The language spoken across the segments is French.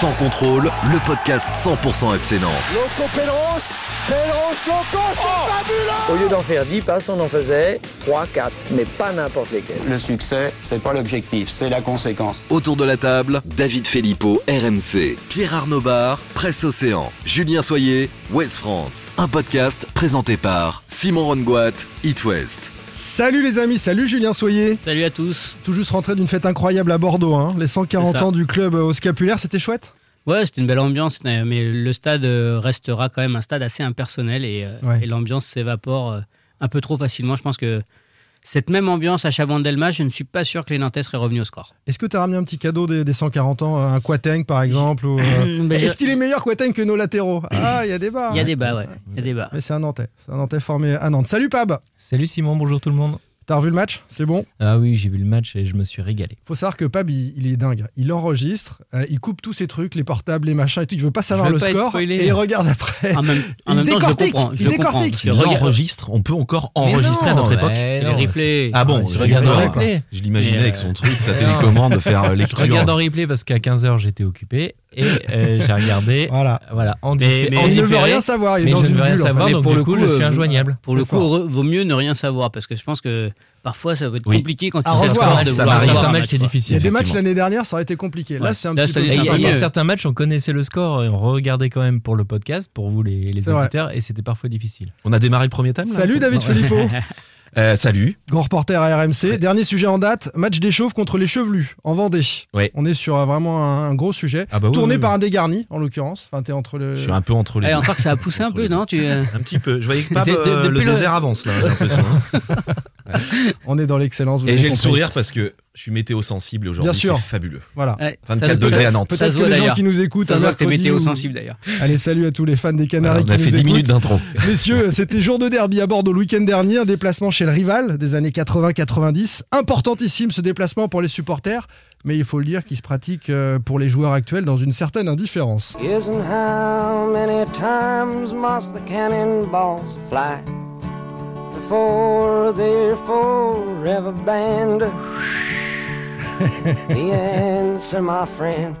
Sans contrôle, le podcast 100% FC Nantes. Loco Pedros, Pedros Loco, c'est fabuleux Au lieu d'en faire 10 passes, on en faisait 3, 4, mais pas n'importe lesquels. Le succès, c'est pas l'objectif, c'est la conséquence. Autour de la table, David Filippo, RMC, Pierre Arnaud Bar, Presse Océan, Julien Soyer, West France. Un podcast présenté par Simon Rongoat, It West. Salut les amis, salut Julien Soyer. Salut à tous. Tout juste rentré d'une fête incroyable à Bordeaux, hein. les 140 C'est ça. ans du club au scapulaire, c'était chouette? Ouais, c'était une belle ambiance, mais mais le stade euh, restera quand même un stade assez impersonnel et, euh, Ouais. et l'ambiance s'évapore euh, un peu trop facilement. Je pense que cette même ambiance à Chabandelmas, je ne suis pas sûr que les Nantais seraient revenus au score. Est-ce que tu as ramené un petit cadeau des, des 140 ans, un Quateng par exemple ou, euh, Ben, je- Est-ce qu'il est meilleur Quateng que nos latéraux? Ah, il y a débat. Il y a ouais. débat, ouais. Il y a débat. Mais c'est un Nantais, c'est un Nantais formé à Nantes. Salut Pab Salut Simon, bonjour tout le monde. T'as revu le match C'est bon Ah oui, j'ai vu le match et je me suis régalé. Faut savoir que Pab, il, il est dingue. Il enregistre, euh, il coupe tous ces trucs, les portables, les machins et tout. Il veut pas savoir veux le pas score spoilé. et il regarde après. En même, en Il même temps, je décortique, comprends. Je il décortique. Je Il enregistre, on peut encore enregistrer à notre époque. ouais, les replays. Ah bon, je je regarde en replay. Je l'imaginais avec son truc, sa télécommande, de faire euh, Je lecture. regarde en replay parce qu'à 15h j'étais occupé et euh, j'ai regardé Voilà. voilà, en, Mais- mais- en Il ne veut rien savoir, il est mais dans je une ne veux rien bulle. savoir, Mais donc pour le coup, coup, je suis euh, injoignable. Pour le coup, vaut mieux ne rien savoir parce que je pense que parfois ça va être Oui. compliqué quand À il revoir, de ça savoir Certains un match, c'est quoi. Il y difficile. a des matchs l'année dernière, ça aurait été compliqué. Là, Ouais. c'est un Là, petit peu Il y, a- y a certains matchs, on connaissait le score et on regardait quand même pour le podcast, pour vous les, les C'est vrai. auditeurs, et c'était parfois difficile. On a démarré le premier thème là Salut David Filippo, Euh, Salut. grand reporter à RMC. Dernier sujet en date, match des chauves contre les chevelus en Vendée. Ouais. On est sur euh, vraiment un, un gros sujet. Ah bah oui, Tourné oui, par oui. un dégarni, en l'occurrence. Enfin, t'es entre le. Je suis un peu entre les Eh, deux. encore que ça a poussé un peu, non tu, euh, Un petit peu. Je voyais que Pab, de- euh, depuis le le- désert avance là, j'ai l'impression. hein. On est dans l'excellence. Et j'ai le sourire parce que je suis météo sensible et aujourd'hui Bien sûr. c'est fabuleux. Voilà. ouais, 24 ça- degrés à Nantes. Ça Peut-être que les gens qui nous écoutent Ça un se voit que météo ou- sensible d'ailleurs. Allez, salut à tous les fans des Canaries Voilà, on a qui fait nous 10 écoutent. minutes d'intro. Messieurs, c'était jour de derby à Bordeaux le week-end dernier, un déplacement chez le rival des années 80-90. Importantissime ce déplacement pour les supporters, mais il faut le dire qu'il se pratique euh, pour les joueurs actuels dans une certaine indifférence. for their forever band. the answer, my friend,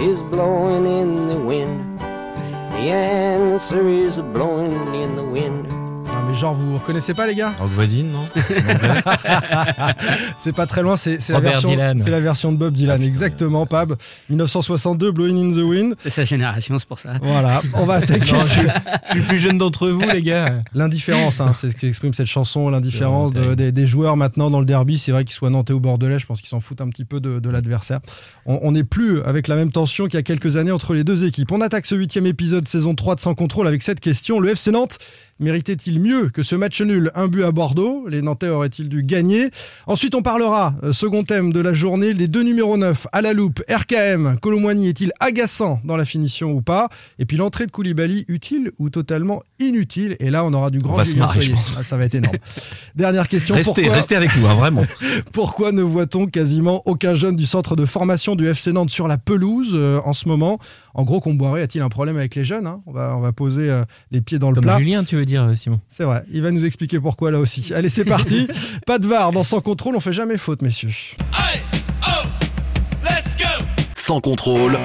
is blowing in the wind. The answer is blowing in the wind. Mais genre vous reconnaissez pas les gars? Rock voisine, non? C'est pas très loin, c'est la, version- la de Bob Dylan, exactement, Pab. 1962, Blowing in the Wind. C'est sa génération, c'est pour ça. Voilà, on va attaquer Non, sur Je suis plus jeune d'entre vous, les gars. l'indifférence, hein, c'est ce qu'exprime cette chanson, l'indifférence de- des, des joueurs maintenant dans le derby. C'est vrai qu'ils soient nantais ou bordelais, je pense qu'ils s'en foutent un petit peu de, de l'adversaire. On on n'est plus avec la même tension qu'il y a quelques années entre les deux équipes. On attaque ce huitième épisode saison 3 de Sans Contrôle avec cette question. Le FC Nantes méritait-il mieux que ce match nul Un but à Bordeaux? Les Nantais auraient-ils dû gagner? Ensuite, on parlera, euh, second thème de la journée, les deux numéros 9 à la loupe. RKM, Colomboigny est-il agaçant dans la finition ou pas? Et puis l'entrée de Koulibaly, utile ou totalement inutile? Et là, on aura du grand va se Julien marrer, je pense. Ah, ça va être énorme. Dernière question. Restez, pourquoi, restez avec nous, hein, vraiment. pourquoi ne voit-on quasiment aucun jeune du centre de formation du FC Nantes sur la pelouse euh, en ce moment? En gros, Comboiré a-t-il un problème avec les jeunes hein? On, va, on va poser euh, les pieds dans le Comme plat. Julien, tu veux dire, euh, Simon C'est vrai, il va nous expliquer pourquoi là aussi. Allez, c'est parti. Pas de VAR dans Sans Contrôle, on fait jamais faute, messieurs. Sans contrôle,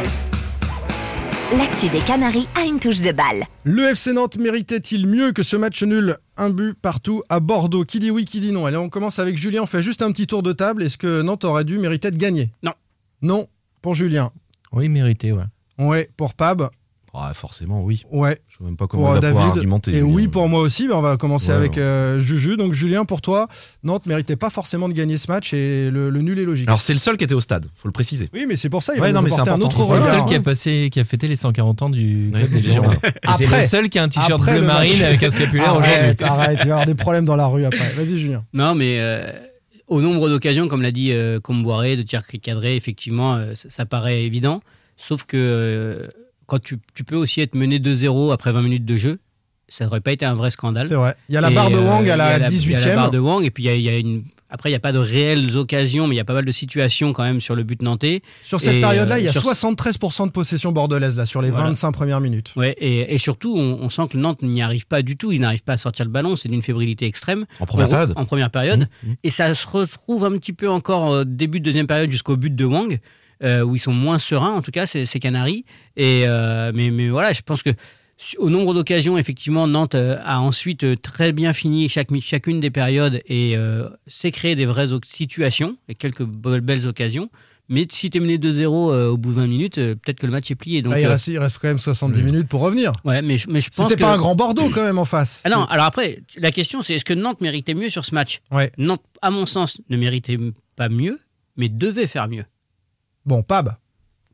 L'actu des Canaries a une touche de balle. Le FC Nantes méritait-il mieux que ce match nul Un but partout à Bordeaux. Qui dit oui, qui dit non Allez, on commence avec Julien, on fait juste un petit tour de table. Est-ce que Nantes aurait dû mériter de gagner? Non. Non, pour Julien. Oui, mérité, ouais. Ouais, pour Pab. Ah, forcément, oui. Ouais, Je sais même pas comment pour on euh, va pouvoir David. argumenter. Et Julien. oui, pour moi aussi. Mais on va commencer Ouais, avec ouais. euh, Juju. Donc, Julien, pour toi, Nantes méritait pas forcément de gagner ce match et le, le nul est logique. Alors, c'est le seul qui était au stade, faut le préciser. oui, mais c'est pour ça, il Ouais, va non, nous mais c'est apporter un autre C'est le regard. seul qui a hein. passé, qui a fêté les 140 ans du club des Girondins. C'est Après- le seul qui a un t-shirt bleu le match. marine avec un scapulaire Arrête, aujourd'hui. arrête, il va y avoir des problèmes dans la rue après. Vas-y, Julien. Non, mais euh, au nombre d'occasions, comme l'a dit euh, Comboiré, de tirs cadrés, effectivement, euh, ça, ça paraît évident. Sauf que euh, quand tu, tu peux aussi être mené 2-0 après 20 minutes de jeu, ça n'aurait pas été un vrai scandale. C'est vrai. Il y a la Et, barre de euh, Wang à a la Il y a la 18e. barre de Wang, et puis il y a, il y a une. Après, il n'y a pas de réelles occasions, mais il y a pas mal de situations quand même sur le but nantais. Sur cette Et, période-là, euh, il y a sur- 73% de possession bordelaise là, sur les Voilà. 25 premières minutes. Ouais, et, et surtout, on, on sent que Nantes n'y arrive pas du tout. Il n'arrive pas à sortir le ballon. C'est d'une fébrilité extrême. En première En- période En première période. Mmh, mmh. Et ça se retrouve un petit peu encore début de deuxième période jusqu'au but de Wang, euh, où ils sont moins sereins, en tout cas, ces, ces Canaries. Et, euh, mais, mais voilà, je pense que au nombre d'occasions, effectivement, Nantes euh, a ensuite euh, très bien fini chaque, chacune des périodes et euh, s'est créé des vraies situations et quelques be- belles occasions. Mais si tu es mené 2-0 euh, au bout de 20 minutes, euh, peut-être que le match est plié. Donc, Là, il, euh, reste, il reste quand même 70 minutes pour revenir. ouais, mais, je- mais je pense C'était que... pas un grand Bordeaux quand même en face. Ah non, alors après, la question c'est est-ce que Nantes méritait mieux sur ce match? Ouais. Nantes, à mon sens, ne méritait pas mieux, mais devait faire mieux. Bon, Pab,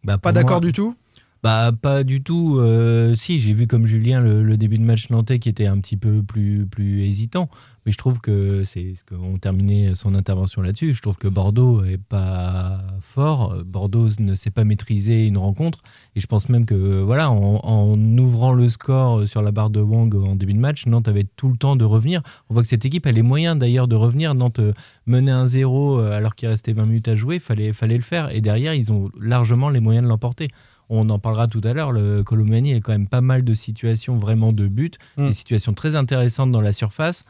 Bah, pas d'accord du tout Bah pas du tout. euh, si j'ai vu comme Julien le, début de match nantais qui était un petit peu plus plus hésitant, mais je trouve que c'est ce qu'on terminait son intervention là-dessus. Je trouve que Bordeaux est pas fort. Bordeaux ne sait pas maîtriser une rencontre et je pense même que voilà en, ouvrant le score sur la barre de Wang en début de match, Nantes avait tout le temps de revenir. On voit que cette équipe a les moyens d'ailleurs de revenir. Nantes euh, menait un 0 euh, alors qu'il restait 20 minutes à jouer, fallait fallait le faire et derrière ils ont largement les moyens de l'emporter. On en parlera tout à l'heure. Le Colomani a quand même pas mal de situations vraiment de but, Mm. des situations très intéressantes dans la surface.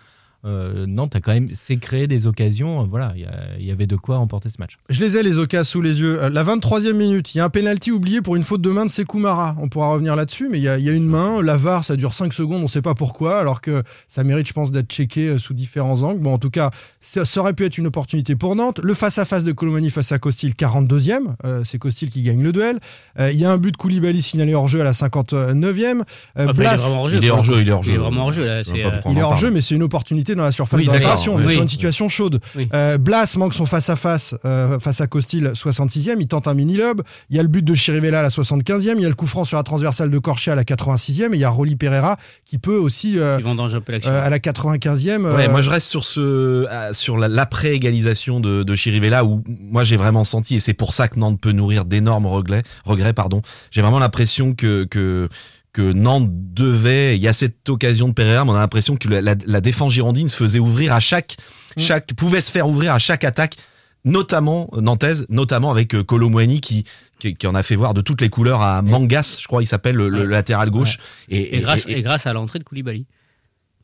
Euh, Nantes a quand même s'est créé des occasions. Euh, Voilà, il y avait de quoi emporter ce match. Je les ai les occasions sous les yeux. Euh, La 23e minute, il y a un penalty oublié pour une faute de main de Sekoumara. On pourra revenir là-dessus, mais il y, a, il y a une main. La VAR, ça dure 5 secondes, on ne sait pas pourquoi, alors que ça mérite, je pense, d'être checké sous différents angles. Bon, en tout cas, ça, ça aurait pu être une opportunité pour Nantes. Le face-à-face de Colomani face à Costil, 42e. Euh, C'est Costil qui gagne le duel. Euh, il y a un but de Koulibaly signalé hors jeu à la 59e. Euh, Enfin, il est Blas- vraiment hors jeu. Il est quoi. hors jeu, il est hors jeu. Il est vraiment hors jeu là. Je sais c'est, pas euh, pourquoi on Il est en hors parle. jeu, mais c'est une opportunité dans la surface Oui, de réparation. On est oui. sur une situation chaude. Oui. Euh, Blas manque son face-à-face euh, face à Costil, 66e. Il tente un mini-lob. Il y a le but de Chirivella à la 75e. Il y a le coup franc sur la transversale de Corché à la 86e. Et il y a Rolly Pereira qui peut aussi euh, euh, à la 95e. Ouais, euh, moi je reste sur ce sur la- l'après-égalisation de, de Chirivella où moi j'ai vraiment senti et c'est pour ça que Nantes peut nourrir d'énormes regrets. Regrets, pardon. J'ai vraiment l'impression que que que Nantes devait. Il y a cette occasion de Pereira, mais on a l'impression que la, la- la défense girondine se faisait ouvrir à chaque Mm. chaque pouvait se faire ouvrir à chaque attaque. Notamment euh, nantaise, notamment avec euh, Colomwani qui, qui qui en a fait voir de toutes les couleurs à Mangas, je crois il s'appelle le, latéral gauche. Et, et, grâce, et- et grâce à l'entrée de Koulibaly.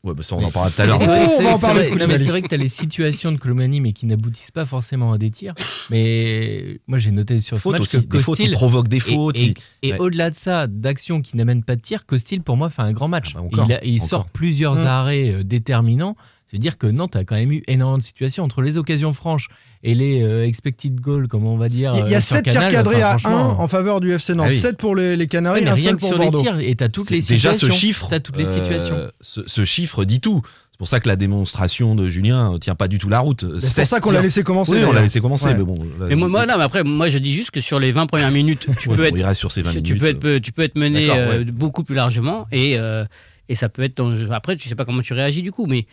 Ouais, bah ça on en parlera tout à l'heure. Oh, c'est vrai- vrai que tu as les situations de Colomani, mais qui n'aboutissent pas forcément à des tirs. Mais moi, j'ai noté sur ce match aussi, que des fautes, il Costil, provoque des fautes. et- il- et Ouais. au-delà de ça, d'actions qui n'amènent pas de tir, Costil, pour moi, fait un grand match. Ah bah encore, il a- il encore. sort plusieurs Mm. arrêts euh, C'est-à-dire que Nantes a quand même eu énormément de situations entre les occasions franches et les euh, expected goals, comme on va dire. il y a euh, sur 7 tirs Canal. cadrés Enfin, à 1 franchement, en faveur du FC Nantes. Ah oui. 7 pour les, les Canaries, ouais, mais un rien seul que pour sur les Bordeaux. tirs, et t'as toutes les déjà situations. ce chiffre, T'as toutes les euh, situations. ce, ce chiffre dit tout. C'est pour ça que la démonstration de Julien euh, tient pas du tout la route. C'est pour ça qu'on l'a laissé commencer. Oui, on l'a laissé commencer, Ouais. mais bon. là, Mais moi, moi, non, mais après, moi, je dis juste que sur les 20 premières minutes, tu peux être il reste sur ces 20 tu, minutes. peux être, tu peux être mené euh, beaucoup plus largement et, euh, et ça peut être dans- après tu sais pas comment tu réagis du coup mais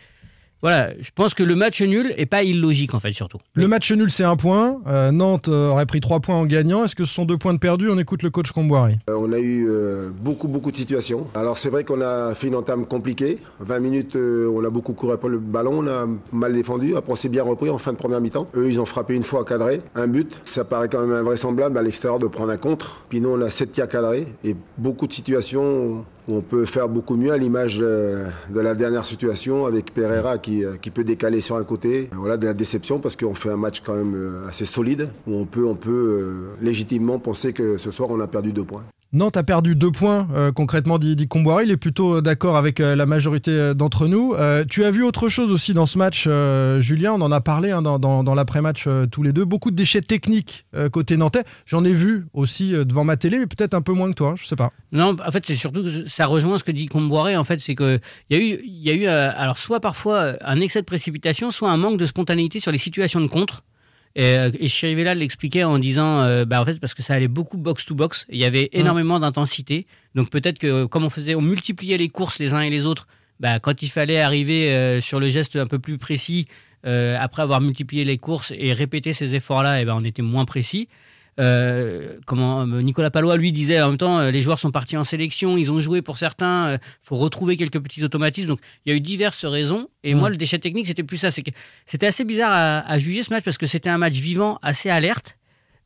voilà je pense que le match nul est pas illogique en fait surtout Le match nul, c'est un point. Euh, Nantes euh, aurait pris 3 points en gagnant. Est-ce que ce sont deux points de perdus? On écoute le coach Comboiré. Euh, On a eu euh, beaucoup, beaucoup de situations. Alors c'est vrai qu'on a fait une entame compliquée. 20 minutes, euh, on a beaucoup couru après le ballon, on a mal défendu. Après on s'est bien repris en fin de première mi-temps. Eux, ils ont frappé une fois cadré, un but. Ça paraît quand même invraisemblable à l'extérieur de prendre un contre. Puis nous, on a 7 tirs cadrés et beaucoup de situations on peut faire beaucoup mieux à l'image euh, de la dernière situation avec Pereira qui, euh, peut décaler sur un côté. Euh, Voilà de la déception parce qu'on fait un match quand même assez solide où on peut, légitimement penser que ce soir on a perdu deux points. Nantes a perdu deux points, euh, concrètement, dit, Comboiré. Il est plutôt euh, d'accord avec euh, la majorité d'entre nous. Tu as vu autre chose aussi dans ce match, Julien? On en a parlé hein, dans, l'après-match tous les deux. Beaucoup de déchets techniques côté nantais. J'en ai vu aussi devant ma télé, mais peut-être un peu moins que toi. Je sais pas. non en fait c'est surtout que ça rejoint ce que dit Comboiré en fait c'est que il y a eu il y a eu alors soit parfois un excès de précipitation soit un manque de spontanéité sur les situations de contre et, euh, et Chirivella l'expliquait en disant euh, bah en fait parce que ça allait beaucoup box to box. Il y avait énormément d'intensité. Donc peut-être que comme on faisait on multipliait les courses les uns et les autres bah, quand il fallait arriver euh, sur le geste un peu plus précis euh, après avoir multiplié les courses et répété ces efforts-là, eh ben, on était moins précis. Euh, comment euh, Nicolas Palois lui disait en même temps euh, les joueurs sont partis en sélection ils ont joué pour certains il faut retrouver quelques petits automatismes. Donc il y a eu diverses raisons. Et moi le déchet technique c'était plus ça. C'était assez bizarre à, à juger ce match parce que c'était un match vivant assez alerte.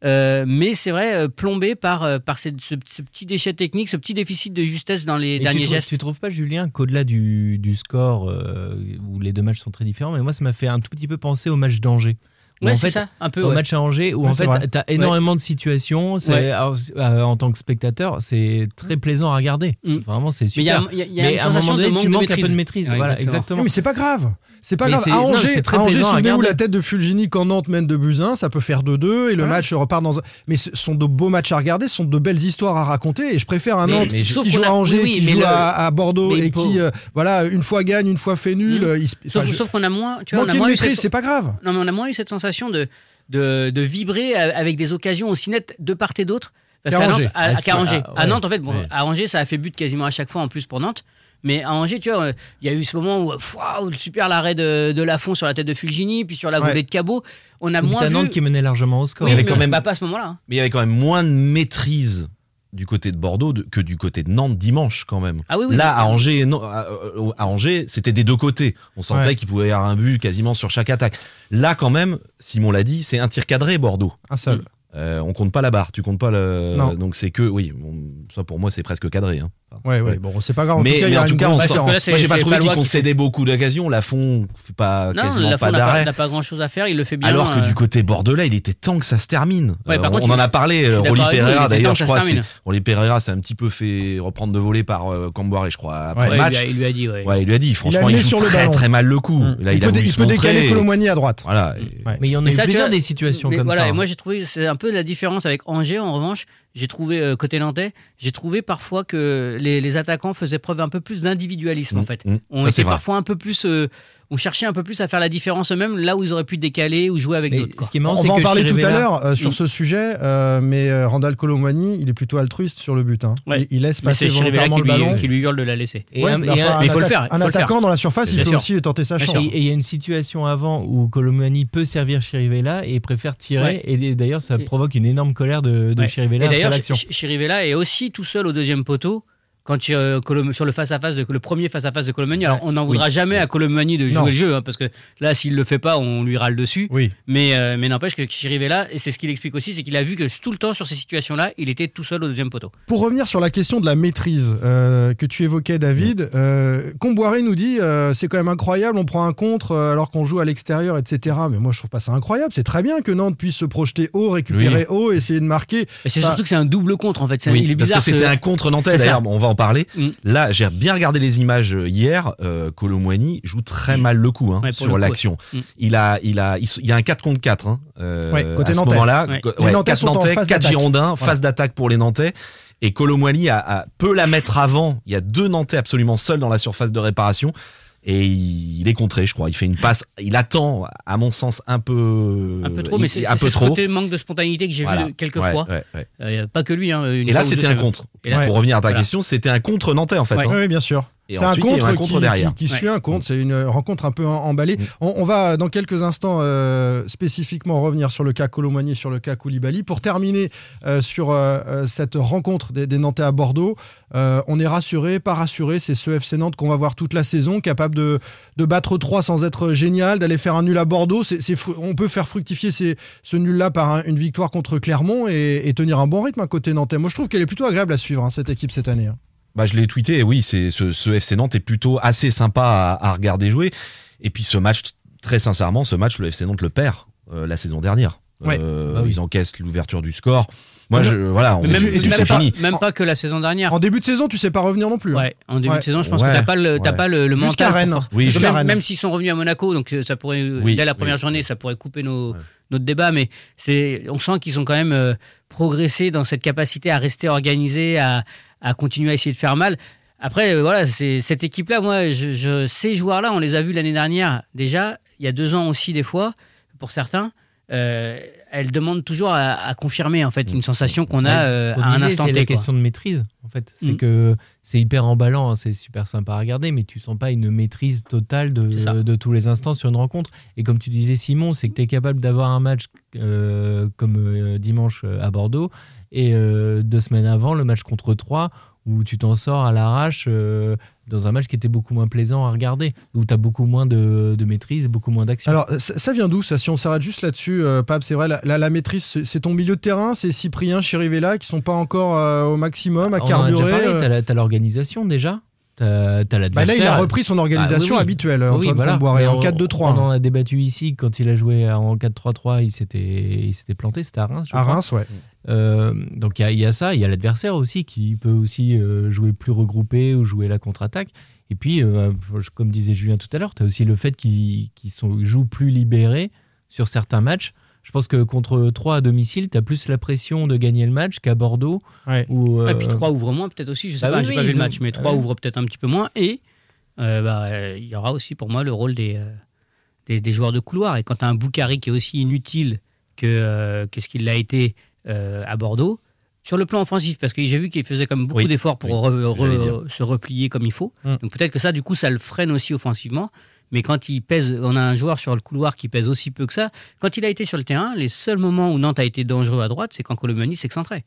Euh, mais c'est vrai plombé par par ce, ce petit déchet technique ce petit déficit de justesse dans les Et derniers tu, trouves, gestes. tu trouves pas, Julien, qu'au-delà du, du score, euh, où les deux matchs sont très différents, mais moi, ça m'a fait un tout petit peu penser au match d'Angers. Ouais, en fait, ça, un peu, Au ouais. match à Angers, où Ouais, en fait, vrai. tu as énormément de situations. c'est- Ouais. alors, euh, en tant que spectateur, c'est très plaisant à regarder. Mm. Vraiment, c'est Mais il y a- super. il y a- y a Mais une à un moment donné, manque tu manques un peu de maîtrise. Ouais, voilà, exactement. exactement. Oui, mais c'est pas grave. C'est pas Mais grave. c'est- À non, Angers, c'est très à Angers, plaisant à souvenez-vous la tête de Fulgini quand Nantes mène de 1, ça peut faire 2-2 et le Voilà. match repart dans un. Mais ce sont de beaux matchs à regarder, ce sont de belles histoires à raconter et je préfère un Mais- Nantes mais qui joue à Angers, qui mais joue à, Bordeaux mais et qui, euh, voilà, une fois gagne, une fois fait nul. Mm. euh, il se- Sauf, qu'on a moins, tu vois, maîtrise, c'est pas grave. Non, mais on a moins eu cette sensation de, de, de vibrer avec des occasions aussi nettes de part et d'autre. Parce Qu'à. Nantes, à, Ah, qu'à si, Angers. ah, À ouais. Nantes, en fait, bon, Ouais. à Angers, ça a fait but quasiment à chaque fois en plus pour Nantes. Mais à Angers, tu vois, il y a eu ce moment où, waouh, super l'arrêt de, de Lafont sur la tête de Fulgini, puis sur la Ouais. volée de Cabot. On a Ou moins t'as vu. Nantes qui menait largement au score. Oui, avait mais quand même- bah, pas à ce moment-là. hein. Mais il y avait quand même moins de maîtrise du côté de Bordeaux de- que du côté de Nantes dimanche quand même. Ah oui, oui. Là, à Angers, non, à, euh, à Angers, c'était des deux côtés. On sentait Ouais. qu'il pouvait y avoir un but quasiment sur chaque attaque. Là, quand même, Simon l'a dit, c'est un tir cadré Bordeaux. Un seul. Euh, on compte pas la barre, tu comptes pas le. Non. Donc c'est que, oui, bon, ça pour moi c'est presque cadré. hein. Ouais, ouais, bon, c'est pas grave. En mais tout cas, en tout cas, on sent- moi j'ai pas trouvé qu'il qui concédait beaucoup d'occasions. Lafont fait pas Non, quasiment pas n'a pas, d'arrêt. n'a pas grand-chose à faire, il le fait bien. Alors que euh, du côté bordelais, il était temps que ça se termine. Ouais, par Euh, contre, on en a parlé. euh, Rolly Pereira, d'ailleurs, je crois. Rolly Pereira s'est un petit peu fait reprendre de volée par euh, Camboire, je crois, après ouais, le il, match. lui a, il lui a dit, ouais. Il lui a dit, franchement, mis il, joue sur le très très mal le coup. Mm. Là, il, peut, décaler. Colomboigny à droite. Voilà. Mais il y en a plusieurs des situations comme voilà, ça. Et hein. moi, j'ai trouvé, c'est un peu la différence avec Angers, en revanche. J'ai trouvé, euh, côté nantais, j'ai trouvé parfois que les, les attaquants faisaient preuve un peu plus d'individualisme, en Mm, fait. mm. On Ça, était parfois un peu plus. Euh, on cherchait un peu plus à faire la différence eux-mêmes, là où ils auraient pu décaler ou jouer avec d'autres. ce qui est marrant, On va en parler tout à l'heure euh, sur Mm. ce sujet, euh, mais euh, Randall Colomboigny, il est plutôt altruiste sur le but. hein. Ouais. Il, il laisse Mais passer volontairement qui le lui, ballon. qui lui hurle de la laisser. Et Ouais, un- mais et enfin, un- un mais il faut le faire, Un faut le faire. attaquant dans la surface, il peut sûr. aussi tenter sa chance. Et il y a une situation avant où Colomani peut servir Chirivella et préfère tirer. Ouais. Et d'ailleurs, ça provoque une énorme colère de, de. Chirivella Et après d'ailleurs, Chirivella est aussi tout seul au deuxième poteau. Quand euh, Colom- sur le face à face de le premier face à face de Colomani, alors on n'en voudra jamais à Colomani de jouer Non. le jeu, hein, parce que là, s'il le fait pas, on lui râle dessus. Oui. Mais, euh, mais n'empêche que Chirivella, et c'est ce qu'il explique aussi, c'est qu'il a vu que tout le temps sur ces situations-là, il était tout seul au deuxième poteau. Pour revenir sur la question de la maîtrise euh, que tu évoquais, David, euh, Comboiré nous dit euh, c'est quand même incroyable, on prend un contre euh, alors qu'on joue à l'extérieur, etc. Mais moi, je trouve pas ça incroyable. C'est très bien que Nantes puisse se projeter haut, récupérer haut, essayer de marquer. Et c'est surtout que c'est un double contre en fait. C'est- Oui, il est parce bizarre. que c'était ce- un contre nantais d'ailleurs, on va en parler. Mm. Là, j'ai bien regardé les images euh, hier. Euh, Colomboigny joue très mal le coup hein, Ouais, sur l'action. Mm. Il a, il a, il, s- il y a un 4 contre 4 hein, euh, Ouais, côté à ce nantais. moment-là. Ouais. Co- Les ouais, Nantais quatre sont en Nantais, phase 4 d'attaque. Girondins, Voilà. phase d'attaque pour les Nantais. Et a, a- peut la mettre avant. Il y a deux Nantais absolument seuls dans la surface de réparation. Et il, il est contré, je crois. Il fait une passe. Il attend, à mon sens, un peu, Un peu trop, il- mais c'est un peu ce trop. côté manque de spontanéité que j'ai Voilà. vu quelques Ouais, fois. ouais, ouais. Euh, pas que lui. hein, une Et là, c'était un contre. Et là- Pour revenir à ta Voilà. question, c'était un contre nantais en fait. Ouais. hein. Oui, bien sûr. Et C'est un contre, un contre qui, derrière. qui- qui suit un contre. C'est une rencontre un peu emballée. Mm. On, on va dans quelques instants euh, spécifiquement revenir sur le cas Colomboigny, sur le cas Koulibaly. Pour terminer euh, sur euh, euh, cette rencontre des, des Nantais à Bordeaux, euh, on est rassuré, pas rassuré. C'est ce FC Nantes qu'on va voir toute la saison, capable de, de battre 3 sans être génial, d'aller faire un nul à Bordeaux. On peut faire fructifier ces- ce nul-là par un- une victoire contre Clermont et, et tenir un bon rythme à côté Nantais. Moi, je trouve qu'elle est plutôt agréable à suivre, hein, cette équipe cette année. hein. Bah, je l'ai tweeté, et oui, c'est ce, ce FC Nantes est plutôt assez sympa à, à regarder jouer. Et puis ce match, très sincèrement, ce match, le FC Nantes le perd euh, la saison dernière. Ouais. Euh, Bah oui. Ils encaissent l'ouverture du score. Moi, je, voilà, on, même, Et tu même c'est pas, fini. même pas que la saison dernière. En début de saison, tu sais pas revenir non plus. hein. Ouais, en début Ouais. de saison, je pense Ouais, que t'as pas le, ouais. pas le, le mental. pour Rennes. for- Oui, même, Rennes. même s'ils sont revenus à Monaco, donc euh, ça pourrait Oui, dès la première oui, journée, ça pourrait couper nos, Ouais. notre débat, mais c'est, on sent qu'ils ont quand même euh, progressé dans cette capacité à rester organisés, à, à continuer à essayer de faire mal. Après, euh, voilà, c'est cette équipe-là. Moi, je, je- ces joueurs-là, on les a vus l'année dernière déjà, il y a deux ans aussi des fois, pour certains. euh, elle demande toujours à, à confirmer en fait une sensation qu'on a euh, à un instant C'est la question de maîtrise, en fait. C'est Mm. que c'est hyper emballant, hein, c'est super sympa à regarder, mais tu sens pas une maîtrise totale de, de tous les instants sur une rencontre. Et comme tu disais, Simon, c'est que tu es capable d'avoir un match euh, comme euh, dimanche à Bordeaux, et deux semaines avant, le match contre Troyes, où tu t'en sors à l'arrache euh, dans un match qui était beaucoup moins plaisant à regarder, où tu as beaucoup moins de, de maîtrise, beaucoup moins d'action. Alors, ça, ça vient d'où ça Si on s'arrête juste là-dessus, euh, Pab, c'est vrai, la, la- la maîtrise, c'est ton milieu de terrain, c'est Cyprien, Chirivella qui sont pas encore euh, au maximum, à On en a déjà carburer. la- t'as l'organisation déjà, t'as t'as Bah là, il a repris son organisation Ah, oui, oui. habituelle, Oui, Antoine voilà. Comboiré, Mais en on- 4-2-3. On en hein. a débattu ici quand il a joué en 4-3-3, il s'était il s'était planté, c'était à Reims. je À crois. Reims, ouais. Euh, donc il y a- il y, a ça, il y a l'adversaire aussi qui peut aussi euh, jouer plus regroupé ou jouer la contre-attaque. Et puis, euh, comme disait Julien tout à l'heure, tu as aussi le fait qu'ils jouent plus libérés sur certains matchs. Je pense que contre 3 à domicile, tu as plus la pression de gagner le match qu'à Bordeaux. Ouais. Où, Et puis euh, 3 ouvre moins peut-être aussi, je sais Bah pas, oui, j'ai oui, pas vu le ont- match, mais 3 ouais. ouvre peut-être un petit peu moins. Et euh, bah, euh, il y aura aussi pour moi le rôle des, euh, des, des joueurs de couloir. Et quand tu as un Boukari qui est aussi inutile que, euh, que ce qu'il l'a été euh, à Bordeaux, sur le plan offensif, parce que j'ai vu qu'il faisait comme beaucoup Oui. d'efforts pour Oui, re- re- se replier comme il faut. Mm. Donc peut-être que ça, du coup, ça le freine aussi offensivement. Mais quand il pèse, on a un joueur sur le couloir qui pèse aussi peu que ça. Quand il a été sur le terrain, les seuls moments où Nantes a été dangereux à droite, c'est quand Colomani s'excentrait.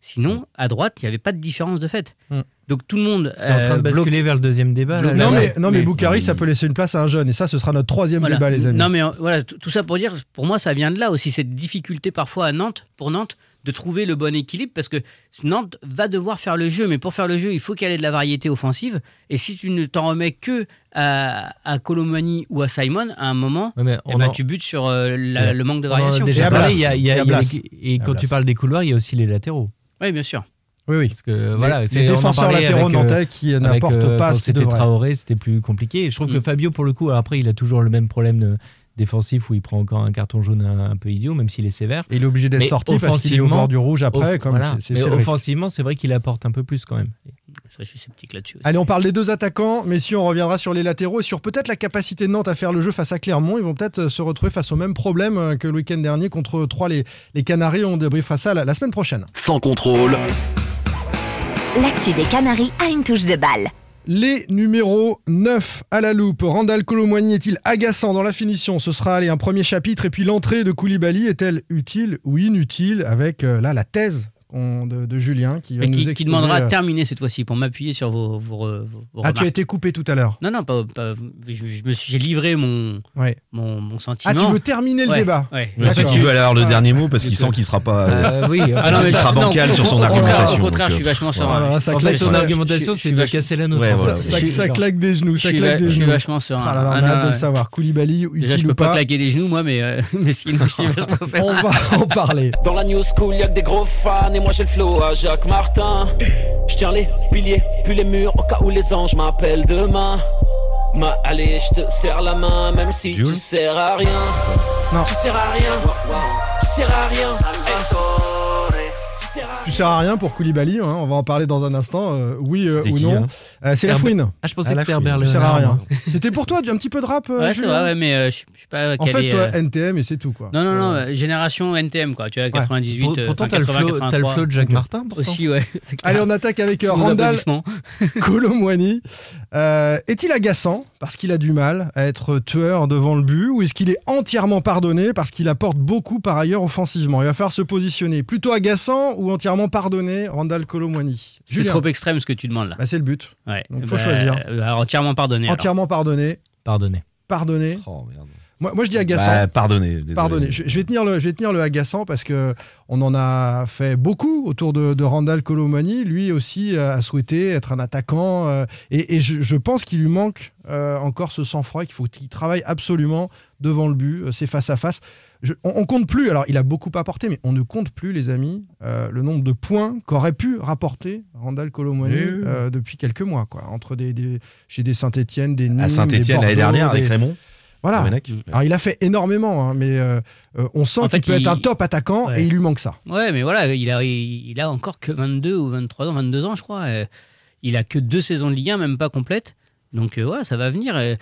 Sinon, à droite, il n'y avait pas de différence de fait. Mm. Donc tout le monde. T'es en train euh, de basculer bloque- vers le deuxième débat. là, bloque- là, Non, là. mais, non, mais mais- Boukari, ça peut laisser une place à un jeune. Et ça, ce sera notre troisième Voilà. débat, les amis. Non, mais euh, voilà, tout ça pour dire, pour moi, ça vient de là aussi, cette difficulté parfois à Nantes, pour Nantes, de trouver le bon équilibre, parce que Nantes va devoir faire le jeu, mais pour faire le jeu, il faut qu'il y ait de la variété offensive. Et si tu ne t'en remets que à, à Colomani ou à Simon, à un moment, mais eh ben, en- tu butes sur euh, la- Ouais. le manque de on en a variation. Et déjà à parlé, Blas. il y a- il y a- Et à il y a Blas. les- et Et à quand tu parles des couloirs, il y a aussi les latéraux. Oui, bien sûr. Oui, oui. Parce que voilà, les, défenseurs latéraux euh, nantais qui avec, n'apportent euh, pas ce c'était. Traoré, c'était plus compliqué. Et je trouve que Mm. Fabio, pour le coup, après, il a toujours le même problème de- défensif où il prend encore un carton jaune un, un peu idiot, même s'il est sévère. Et il est obligé d'être sorti parce qu'il est au offensivement, bord du rouge après. Off- Comme voilà. Mais offensivement, c'est vrai qu'il apporte un peu plus quand même. Ça, je suis sceptique là-dessus. Allez, on parle des deux attaquants, mais si on reviendra sur les latéraux et sur peut-être la capacité de Nantes à faire le jeu face à Clermont, ils vont peut-être euh, se retrouver face au même problème euh, que le week-end dernier contre 3 les, les Canaries. On débriefera ça la, la semaine prochaine. Sans contrôle, L'actu des Canaries a une touche de balle. Les numéros 9 à la loupe. Randall Colomwani est-il agaçant dans la finition? Ce sera allez, un premier chapitre. Et puis l'entrée de Koulibaly est-elle utile ou inutile avec euh, là la thèse de, de Julien qui va nous qui, demandera euh, de terminer cette fois-ci pour m'appuyer sur vos, vos, vos- vos Ah, tu as été coupé tout à l'heure. Non, non, pas, pas- j'ai livré mon, Ouais. mon, mon sentiment. Ah, tu veux terminer le Ouais, débat ouais. Je sais qu'il veut aller avoir le Ah. dernier mot parce qu'il sent qu'il sera pas. euh, Euh, oui, Ah non, mais Il sera non, bancal sur son au argumentation, Au contraire, donc, je suis euh, vachement serein. voilà, Je- ça en claque, fait, son ouais. argumentation, c'est de casser la nôtre. Ça, claque des genoux, je ça suis, claque va- des je suis genoux. vachement serein. Ah on Ah a hâte de le ouais. savoir. Koulibaly, Déjà, je peux pas claquer les genoux, moi, mais, euh, mais sinon, je suis vachement serein. On va en parler. Dans la new school, y'a que des gros fans et moi j'ai le flow à Jacques Martin. Je tiens les piliers, puis les murs au cas où les anges m'appellent demain. Ma allez, je te serre la main, même si Jules tu sers à rien. Non. Tu sers à rien. Tu sers à rien. Tu sers à Tu sers à rien pour Koulibaly, hein, on va en parler dans un instant, euh, oui euh, ou qui, non. hein Euh, c'est la fouine. Ah, je pensais À que la c'était. Herbert Tu sers à rien. C'était pour toi, du- un petit peu de rap, euh, Ouais, c'est vrai, ouais, mais euh, je suis pas En fait, toi, euh, NTM et c'est tout, quoi. Non, non, non, génération NTM, quoi. Tu vois, 98, Pour- euh, Pourtant, enfin, t'as le 80, flow- t'as le 83. flow de Jacques Martin. pourtant. Aussi, ouais. Allez, on attaque avec Randall. Colomwani. Est-il agaçant? Parce qu'il a du mal à être tueur devant le but ou est-ce qu'il est entièrement pardonné parce qu'il apporte beaucoup par ailleurs offensivement? Il va falloir se positionner. Plutôt agaçant ou entièrement pardonné, Randall Colomwani? C'est trop extrême ce que tu demandes là. Bah, c'est le but. Ouais. donc, faut Bah, choisir. euh, entièrement pardonné. alors. Entièrement pardonné. Pardonnez. Pardonné. Oh, merde. Moi, moi, je dis agaçant. Bah, pardonnez. désolé. Pardonnez. Je, je vais tenir le, je vais tenir le agaçant parce que on en a fait beaucoup autour de, de Randall Colomani. Lui aussi a souhaité être un attaquant euh, et, et je, je pense qu'il lui manque euh, encore ce sang-froid. Qu'il faut qu'il travaille absolument devant le but. euh, C'est face à face. Je- on, on compte plus. Alors, il a beaucoup apporté, mais on ne compte plus, les amis, euh, le nombre de points qu'aurait pu rapporter Randall Colomani euh, depuis quelques mois, quoi. Entre des, des- chez des Saint-Étienne, des Nîmes, À Saint-Etienne l'année dernière avec Raymond. Voilà. Domenech. Alors il a fait énormément, hein, mais euh, euh, on sent En qu'il peut il- être un top attaquant Ouais. et il lui manque ça. Ouais, mais voilà, il a, il, a encore que 22 ou 23 ans, 22 ans, je crois. euh, il a que deux saisons de Ligue 1, même pas complète. Donc, euh, ouais, ça va venir. euh,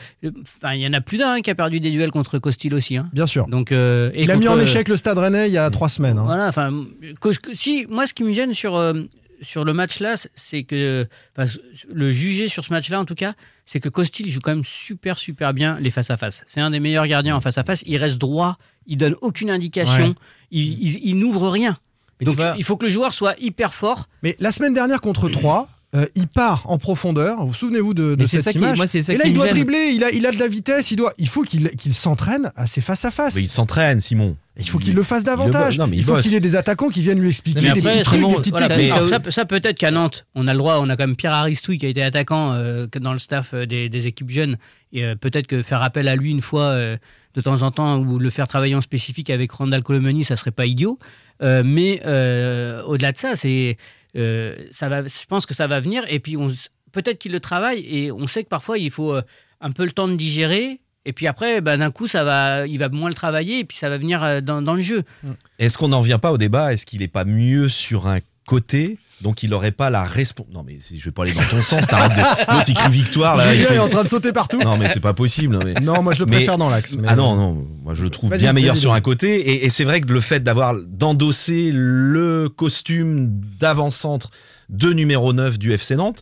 Enfin, il y en a plus d'un hein, qui a perdu des duels contre Costil aussi. hein. Bien sûr. Donc, euh, et Il a mis contre, en échec le Stade Rennais il y a trois semaines. hein. Voilà, enfin, cause que- si, moi, ce qui me gêne sur, euh, sur le match-là, c'est que, enfin, le juger sur ce match-là, en tout cas, c'est que Costil joue quand même super, super bien les face-à-face. C'est un des meilleurs gardiens en face-à-face. Il reste droit, il donne aucune indication, Ouais. il, il- il n'ouvre rien. Mais Donc, vois- il faut que le joueur soit hyper fort. Mais la semaine dernière contre 3, il part en profondeur. Vous vous souvenez-vous de, de cette ça qui- image moi, ça Et là, qui il doit gêne. dribbler, il a, il a de la vitesse, il, doit, il faut qu'il qu'il s'entraîne à ses face-à-face. Mais il s'entraîne, Simon. Il faut qu'il le fasse davantage. Il le bo- non, mais il il faut qu'il ait des attaquants qui viennent lui expliquer des après, petits trucs, des petites voilà, techniques. alors ça, ça, peut-être qu'à Nantes, on a le droit, on a quand même Pierre Aristouille qui a été attaquant euh, dans le staff euh, des, des équipes jeunes. Et euh, peut-être que faire appel à lui une fois euh, de temps en temps ou le faire travailler en spécifique avec Randall Colomani, ça serait pas idiot. Euh, mais euh, au-delà de ça, c'est, euh, ça va, je pense que ça va venir. Et puis peut-être qu'il le travaille et on sait que parfois il faut euh, un peu le temps de digérer. Et puis après, bah, d'un coup, ça va, il va moins le travailler et puis ça va venir euh, dans, dans le jeu. Est-ce qu'on n'en vient pas au débat? Est-ce qu'il n'est pas mieux sur un côté donc il n'aurait pas la responsabilité. Non mais si je vais pas aller dans ton sens, t'arrêtes de. L'autre il crie victoire là. Julien il fait- est en train de sauter partout. Non mais c'est pas possible. Mais... Non, moi je le Mais- préfère dans l'axe. mais- Ah non, non, moi je le trouve bien meilleur sur un côté. Et, et c'est vrai que le fait d'avoir d'endosser le costume d'avant-centre de numéro 9 du FC Nantes,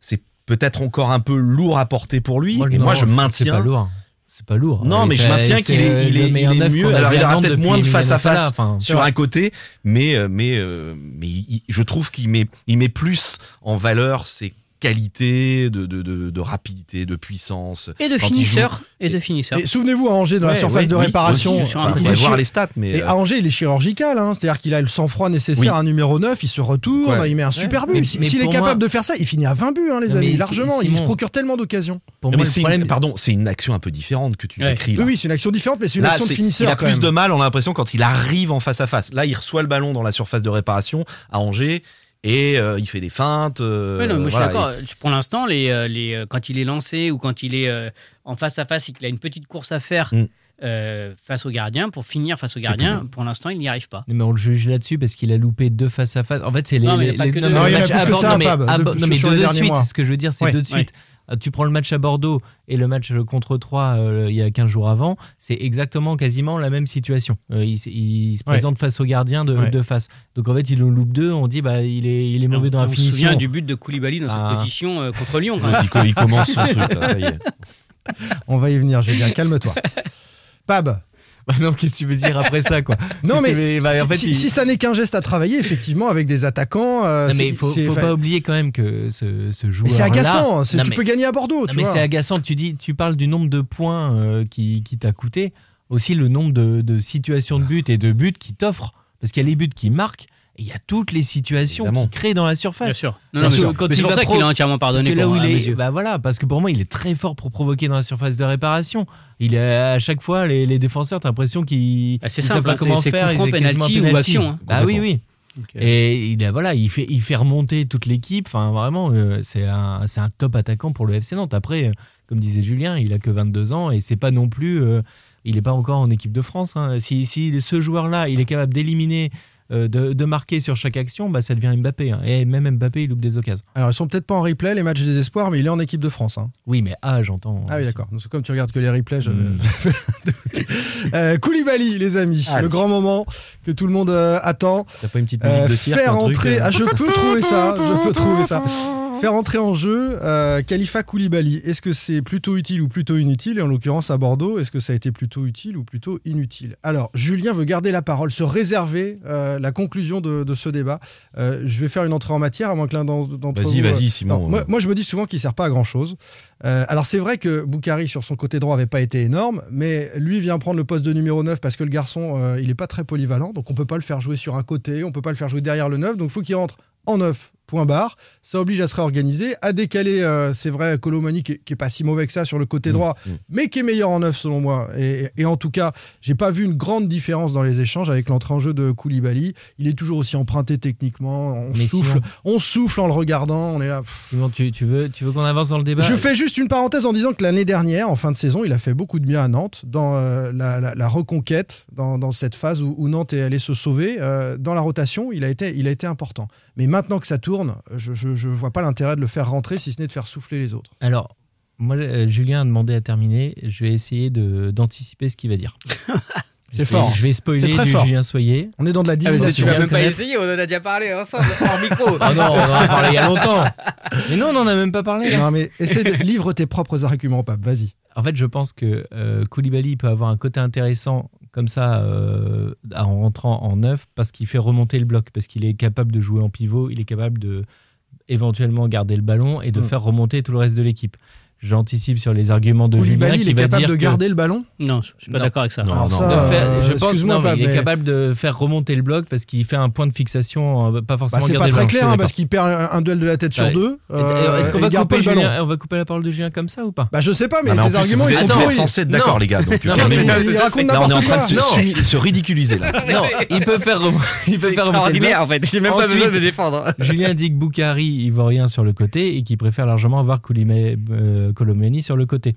c'est peut-être encore un peu lourd à porter pour lui. Moi, et non, moi je C'est maintiens. pas lourd. C'est pas lourd. Non, mais je maintiens qu'il est, il est, il est mieux. Alors, il aura peut-être moins de face à face sur un côté, mais, euh, mais, euh, mais je trouve qu'il met, il met plus en valeur ses qualités de, de, de, de rapidité, de puissance. Et de finisseur. Et de finisseur. Souvenez-vous à Angers dans la surface ouais, de oui, réparation. aussi, enfin, Il est voir les stats, mais. Et euh, à Angers, il est chirurgical, hein. c'est-à-dire qu'il a le sang-froid nécessaire Oui. à un numéro 9, il se retourne, Ouais. il met un super but. S'il est capable moi- de faire ça, il finit à 20 buts, hein, les Non, amis, largement. Il se procure tellement d'occasions. Pour mais moi, le c'est une- problème. pardon, c'est une action un peu différente que tu Ouais. décris. Oui, là. oui, c'est une action différente, mais c'est une Là, action de finisseur. il a plus de mal, on a l'impression, quand il arrive en face à face. Là, il reçoit le ballon dans la surface de réparation à Angers et euh, il fait des feintes. euh, Ouais, non, moi, voilà, je suis d'accord. Pour l'instant, les, euh, les, quand il est lancé ou quand il est euh, en face à face et qu'il a une petite course à faire Mm. euh, face au gardien, pour finir face au gardien, plus pour l'instant, il n'y arrive pas. Mais on le juge là-dessus parce qu'il a loupé deux face à face. En fait, c'est les. Non, mais il y a les- pas les- que non, deux. mais Non, le il y en a match plus à que Bordeaux- ça, non, mais Pab, non, mais sur de suite. mois. Ce que je veux dire, c'est Ouais. deux de suite. Tu prends le match à Bordeaux et le match contre 3 il y a 15 jours avant, c'est exactement quasiment la même situation. Euh, il, se Ouais. présente face au gardien de, Ouais. de face. Donc en fait, il en loupe deux, on dit bah il est, il est mauvais dans la on se finition. souvient du but de Koulibaly dans Ah. cette position euh, contre Lyon. Quand même. il, co- il commence son truc, là, ça y est. On va y venir, Julien, calme-toi. Pab, Bah non, qu'est-ce que tu veux dire après ça quoi non mais, Mais, bah, en si, fait, si- il- si ça n'est qu'un geste à travailler, effectivement, avec des attaquants. euh, Non, mais faut, faut pas oublier quand même que ce, ce joueur. mais c'est agaçant, Non, tu mais- peux gagner à Bordeaux. Non, tu mais c'est agaçant. Tu dis, tu parles du nombre de points euh, qui, qui t'a coûté, aussi le nombre de, de situations de but et de buts qui t'offrent. Parce qu'il y a les buts qui marquent il y a toutes les situations Évidemment. qui créent dans la surface. Bien sûr. Non, non, sûr. c'est- Quand mais il c'est pour va ça pro- qu'il a entièrement Parce pardonné que là où il est, yeux. bah voilà, parce que pour moi il est très fort pour provoquer dans la surface de réparation. Il est à chaque fois les, les défenseurs, t'as l'impression qu'ils Ah, c'est ils simple, savent pas hein, comment c'est- c'est faire. coup franc, ils est quasiment penalty ou action, hein. Bah oui, oui. Et il a, voilà, il fait, il fait remonter toute l'équipe. Enfin, vraiment, euh, c'est un, c'est un top attaquant pour le FC Nantes. Après, comme disait Julien, il a que 22 ans et c'est pas non plus. euh, il n'est pas encore en équipe de France. hein. Si, si ce joueur-là, il est capable d'éliminer, de, de marquer sur chaque action, bah, ça devient Mbappé. hein. Et même Mbappé, il loupe des occasions. Alors, ils sont peut-être pas en replay, les matchs des espoirs, mais il est en équipe de France. hein. Oui, mais ah, j'entends. Ah oui, d'accord. Donc, c'est comme tu regardes que les replays, je. Mm. Euh, Koulibaly, les amis, Allez. le grand moment que tout le monde euh, attend. T'as pas une petite musique Euh, de cirque faire un truc, entrer. euh Ah, je peux trouver ça. Je peux trouver ça. Faire entrer en jeu euh, Khalifa Koulibaly. Est-ce que c'est plutôt utile ou plutôt inutile? Et en l'occurrence à Bordeaux, est-ce que ça a été plutôt utile ou plutôt inutile? Alors, Julien veut garder la parole, se réserver euh, la conclusion de, de ce débat. Euh, je vais faire une entrée en matière, à moins que l'un d'en- d'entre vous. Vas-y, vas-y, Simon. non, moi, moi, je me dis souvent qu'il sert pas à grand chose. alors c'est vrai que Boukari sur son côté droit avait pas été énorme, mais lui vient prendre le poste de numéro 9 parce que le garçon euh, il est pas très polyvalent, donc on peut pas le faire jouer sur un côté, on peut pas le faire jouer derrière le 9, donc il faut qu'il rentre en 9. Point barre. Ça oblige à se réorganiser, à décaler, euh, c'est vrai, Colomani qui, qui est pas si mauvais que ça sur le côté Mmh, droit, mmh. mais qui est meilleur en 9 selon moi. Et, et en tout cas, j'ai pas vu une grande différence dans les échanges avec l'entrée en jeu de Koulibaly. Il est toujours aussi emprunté techniquement. On Mais souffle, on souffle en le regardant. On est là. Simon, tu, tu veux, tu veux qu'on avance dans le débat? Je fais juste une parenthèse en disant que l'année dernière, en fin de saison, il a fait beaucoup de bien à Nantes dans euh, la, la- la reconquête, dans, dans cette phase où, où Nantes est allé se sauver. euh, dans la rotation, il a, été, il a été important. Mais maintenant que ça tourne, je ne vois pas l'intérêt de le faire rentrer si ce n'est de faire souffler les autres. Alors, Moi, euh, Julien a demandé à terminer. Je vais essayer de- d'anticiper ce qu'il va dire. C'est fort. Je vais spoiler très du fort. Julien Soyer. On est dans de la Ah, ça, divination. tu vas même pas essayer, on en a déjà parlé ensemble hors micro. Ah non, on en a parlé il y a longtemps. Mais non, on n'en a même pas parlé. Non, mais essaie de livre tes propres arguments, Pape. Vas-y. En fait, je pense que euh, Koulibaly peut avoir un côté intéressant comme ça euh, en rentrant en neuf parce qu'il fait remonter le bloc, parce qu'il est capable de jouer en pivot, il est capable de éventuellement garder le ballon et de Mm. faire remonter tout le reste de l'équipe. J'anticipe sur les arguments de Julien Koulibaly, il qui est va capable dire de que- garder le ballon Non, je suis pas d'accord avec ça. Non, non. ça, de faire- euh, je pense excuse-moi, non, mais Pape, il est mais- capable de faire remonter le bloc parce qu'il fait un point de fixation, euh, pas Bah, forcément c'est pas très ballon, clair hein, parce qu'il perd un, un duel de la tête sur deux. d'accord. euh, Est-ce qu'on va pas couper. Julien On va couper la parole de Julien comme ça ou pas? Bah je sais pas, mais Non, mais en tes plus, arguments vous ils êtes sont censés être Non. d'accord, les gars. Donc, mais c'est- on est en train de se, ridiculiser là. Non, il peut faire, C'est remonter le bloc. extraordinaire en fait. J'ai même pas besoin de me défendre. Julien dit que Boukari, il voit rien sur le côté et qu'il préfère largement avoir Koulimé- euh, Colomani sur le côté.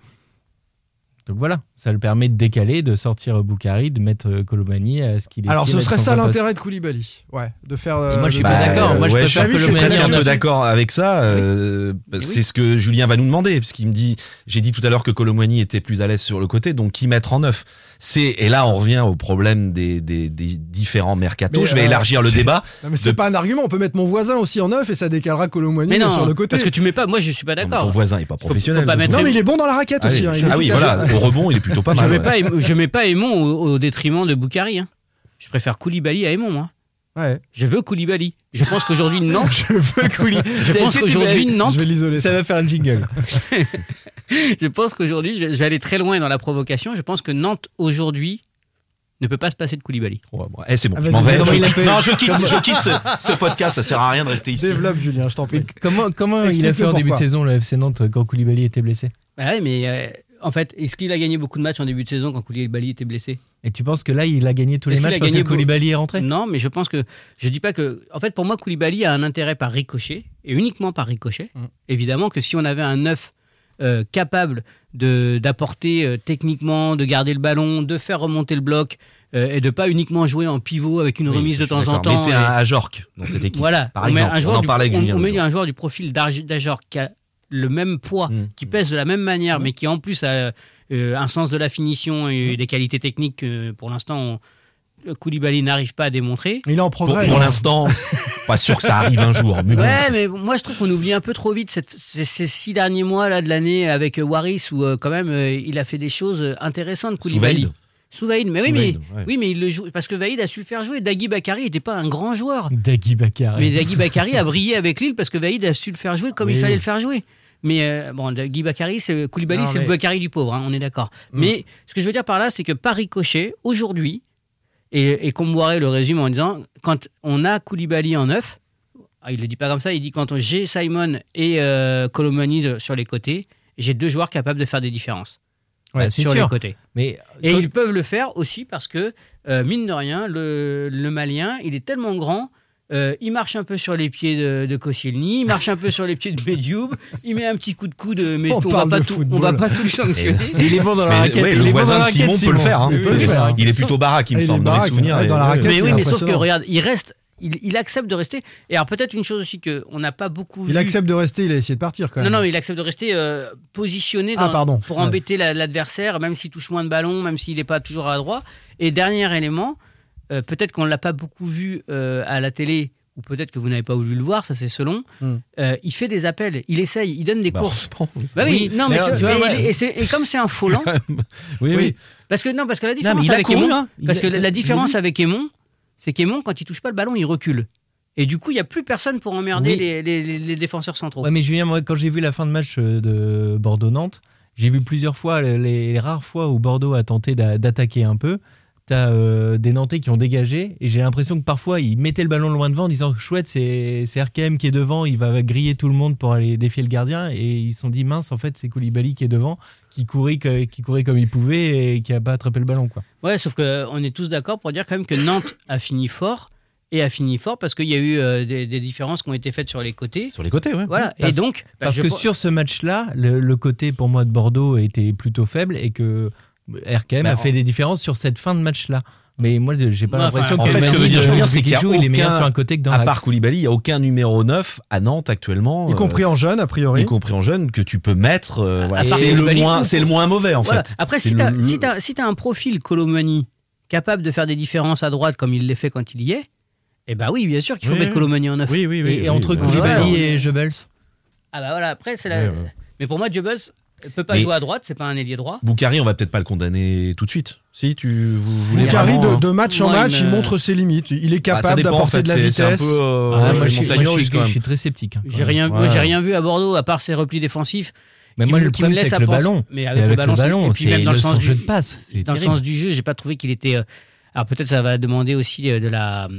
Donc voilà, ça le permet de décaler, de sortir Boukari, de mettre euh, Colomani à ce qu'il est. Alors ce serait ça l'intérêt de Koulibaly. Ouais, de faire. euh, moi, je suis de- pas d'accord. Moi, je ouais, suis- je presque un peu d'accord avec ça. euh, C'est ce que Julien va nous demander, parce qu'il me dit, j'ai dit tout à l'heure que Colomwani était plus à l'aise sur le côté, donc qui mettre en neuf? C'est et là on revient au problème des, des, des différents mercatos. Mais, je vais euh, élargir le débat. Non, mais c'est de- pas un argument. On peut mettre mon voisin aussi en neuf et ça décalera Colomboigny sur le côté. parce que tu mets pas. Moi, je suis pas d'accord. Ton voisin est pas professionnel. faut pas mettre- Non, mais il est bon dans la raquette Allez, aussi. hein, ah oui, voilà, au rebond, il est plutôt pas Je mal. mets ouais. pas, je mets pas Aimon au, au détriment de Boukari. hein. Je préfère Koulibaly à Aimon, moi. Ouais. Je veux Koulibaly. Je pense qu'aujourd'hui, Nantes. Je veux Koulibaly. Je pense qu'aujourd'hui, Nantes. Je vais l'isoler. Ça va faire un jingle. Je pense qu'aujourd'hui, je vais, aller très loin dans la provocation. Je pense que Nantes, aujourd'hui, ne peut pas se passer de Koulibaly. Ouais, bon, eh, c'est bon, Ah, je vas-y, m'en vais. Je quitte- fait non, je quitte, je quitte ce, ce podcast, ça sert à rien de rester ici. Développe, Julien, je t'en prie. Comment, comment il a fait en début de saison le FC Nantes quand Koulibaly était blessé Bah ouais, mais euh, en fait, est-ce qu'il a gagné beaucoup de matchs en début de saison quand Koulibaly était blessé? Et tu penses que là, il a gagné tous les matchs parce que Koulibaly est rentré? Non, mais je pense que je dis pas que. En fait, pour moi, Koulibaly a un intérêt par ricochet et uniquement par ricochet. Mm. Évidemment que si on avait un neuf euh, capable d'apporter euh, techniquement, de garder le ballon, de faire remonter le bloc euh, et de pas uniquement jouer en pivot avec une Oui, remise de temps en temps. Mettez et- un Ajorc dans cette équipe. Voilà, Par on exemple, un joueur on en du- parlait avec on- Julien on met un joueur du profil d'Arj- d'Ajor qui a le même poids, Mm. qui pèse de la même manière, mais qui en plus a un sens de la finition et des qualités techniques que pour l'instant on- Koulibaly n'arrive pas à démontrer. Il est en Pour, progrès. pour hein. l'instant, pas sûr que ça arrive un jour. Mais bon. Ouais, mais moi je trouve qu'on oublie un peu trop vite cette- ces, ces six derniers mois là de l'année avec euh, Waris où euh, quand même euh, il a fait des choses intéressantes. Sous Koulibaly. Vaïd. Sous Vaïd, mais oui, mais Vaïd, ouais. oui, mais il le joue parce que Vaïd a su le faire jouer. Dagui Bakari n'était pas un grand joueur, Dagui Bakary. mais Dagui Bakari a brillé avec Lille parce que Vaïd a su le faire jouer comme il fallait le faire jouer. Mais euh, bon, Dagui Bakari, c'est Koulibaly, Non, c'est le Bakari du pauvre, hein, on est d'accord. Mm. Mais ce que je veux dire par là, c'est que par ricochet, aujourd'hui, et, et Comboiré le résume en disant quand on a Koulibaly en neuf, ah, il le dit pas comme ça, il dit quand j'ai Simon et euh, Colomani sur les côtés, j'ai deux joueurs capables de faire des différences Ouais, c'est sur sûr. les côtés. Mais Et toi- ils peuvent le faire aussi parce que, euh, mine de rien, le, le Malien, il est tellement grand. Euh, il marche un peu sur les pieds de, de Koscielny, il marche un peu sur les pieds de Medioub, il met un petit coup de coude, mais On on, va pas tout, on va pas tout le sanctionner. il est bon dans la raquette. ouais, il le est bon dans voisin de Simon peut le faire. hein. Il peut le C'est- faire. Il est plutôt baraque, il me Ah, semble, dans les souvenirs. dans la raquette. Mais oui, mais sauf que regarde, il reste, il, il accepte de rester. Et alors peut-être une chose aussi que on n'a pas beaucoup vu. Il accepte de rester, il a essayé de partir quand Non, même. non, il accepte de rester euh, positionné Ah, pardon. pour embêter la- l'adversaire, même s'il touche moins de ballons, même s'il n'est pas toujours à droit. Et dernier élément, euh, peut-être qu'on ne l'a pas beaucoup vu euh, à la télé, ou peut-être que vous n'avez pas voulu le voir, ça c'est selon. Hmm. Euh, il fait des appels, il essaye, il donne des Bah, courses. heureusement, Bah oui, Oui, non, mais, mais tu, tu vois, mais ouais. il est- et, comme c'est un faux lent, Oui, oui. parce que non, parce que la différence avec Aimon, hein. Parce a- que la, différence avec Aimon, c'est qu'Aimon, quand il touche pas le ballon, il recule. Et du coup, il n'y a plus personne pour emmerder Oui. les, les- les- les défenseurs centraux. Ouais, mais Julien, moi, quand j'ai vu la fin de match de Bordeaux-Nantes, j'ai vu plusieurs fois, les, les rares fois où Bordeaux a tenté d'a- d'attaquer un peu. T'as euh, des Nantais qui ont dégagé et j'ai l'impression que parfois ils mettaient le ballon loin devant en disant chouette c'est c'est RKM qui est devant il va griller tout le monde pour aller défier le gardien et ils se sont dit mince en fait c'est Koulibaly qui est devant qui courait que- qui courait comme il pouvait et qui a pas attrapé le ballon quoi. Ouais, sauf qu'on est tous d'accord pour dire quand même que Nantes a fini fort et a fini fort parce qu'il y a eu euh, des, des différences qui ont été faites sur les côtés. Sur les côtés, ouais. Voilà. Parce- et donc, bah, Parce je que sur ce match-là, le, le côté pour moi de Bordeaux était plutôt faible et que RKM Bah, a en- fait des différences sur cette fin de match-là. Mais moi, j'ai pas l'impression enfin, que En fait, ce que veut dire euh, Julien, c'est qu'il y a joue, il est meilleur sur un côté que dans À part Koulibaly, il n'y a aucun numéro 9 à Nantes actuellement. Y euh, compris en jeune, a priori. y compris en jeune, que tu peux mettre. euh, voilà. part C'est le, moins, le moins mauvais, en Voilà. fait. Après, si le- t'as le- si t'as- si t'as un profil Colomani capable de faire des différences à droite comme il les fait quand il y est, eh bah oui, bien sûr qu'il faut Oui, mettre oui. Colomani en neuf. Oui, oui, oui. Et, oui, et entre Koulibaly et Jebels Ah bah voilà, après, c'est la. Mais pour moi, Jebels peut pas Mais- jouer à droite, c'est pas un ailier droit. Boukari, on va peut-être pas le condamner tout de suite. Si tu vous voulez Boukari, vraiment, de, de match en Moi, il match, il, montre ses limites. Il est Bah, ça capable dépend, en d'apporter fait, de la c'est- c'est un vitesse. peu, euh, Ah, moi, je suis, moi, je je très sceptique. hein. J'ai rien, moi, Ouais. j'ai rien vu à Bordeaux à part ses replis défensifs. Mais qui moi, me- le qui me problème, c'est laisse avec à le penser- ballon. mais C'est avec le avec le ballon, et puis C'est même dans le sens du- jeu de passe. Dans le sens du jeu, j'ai pas trouvé qu'il était. Alors peut-être ça va demander aussi euh, de la,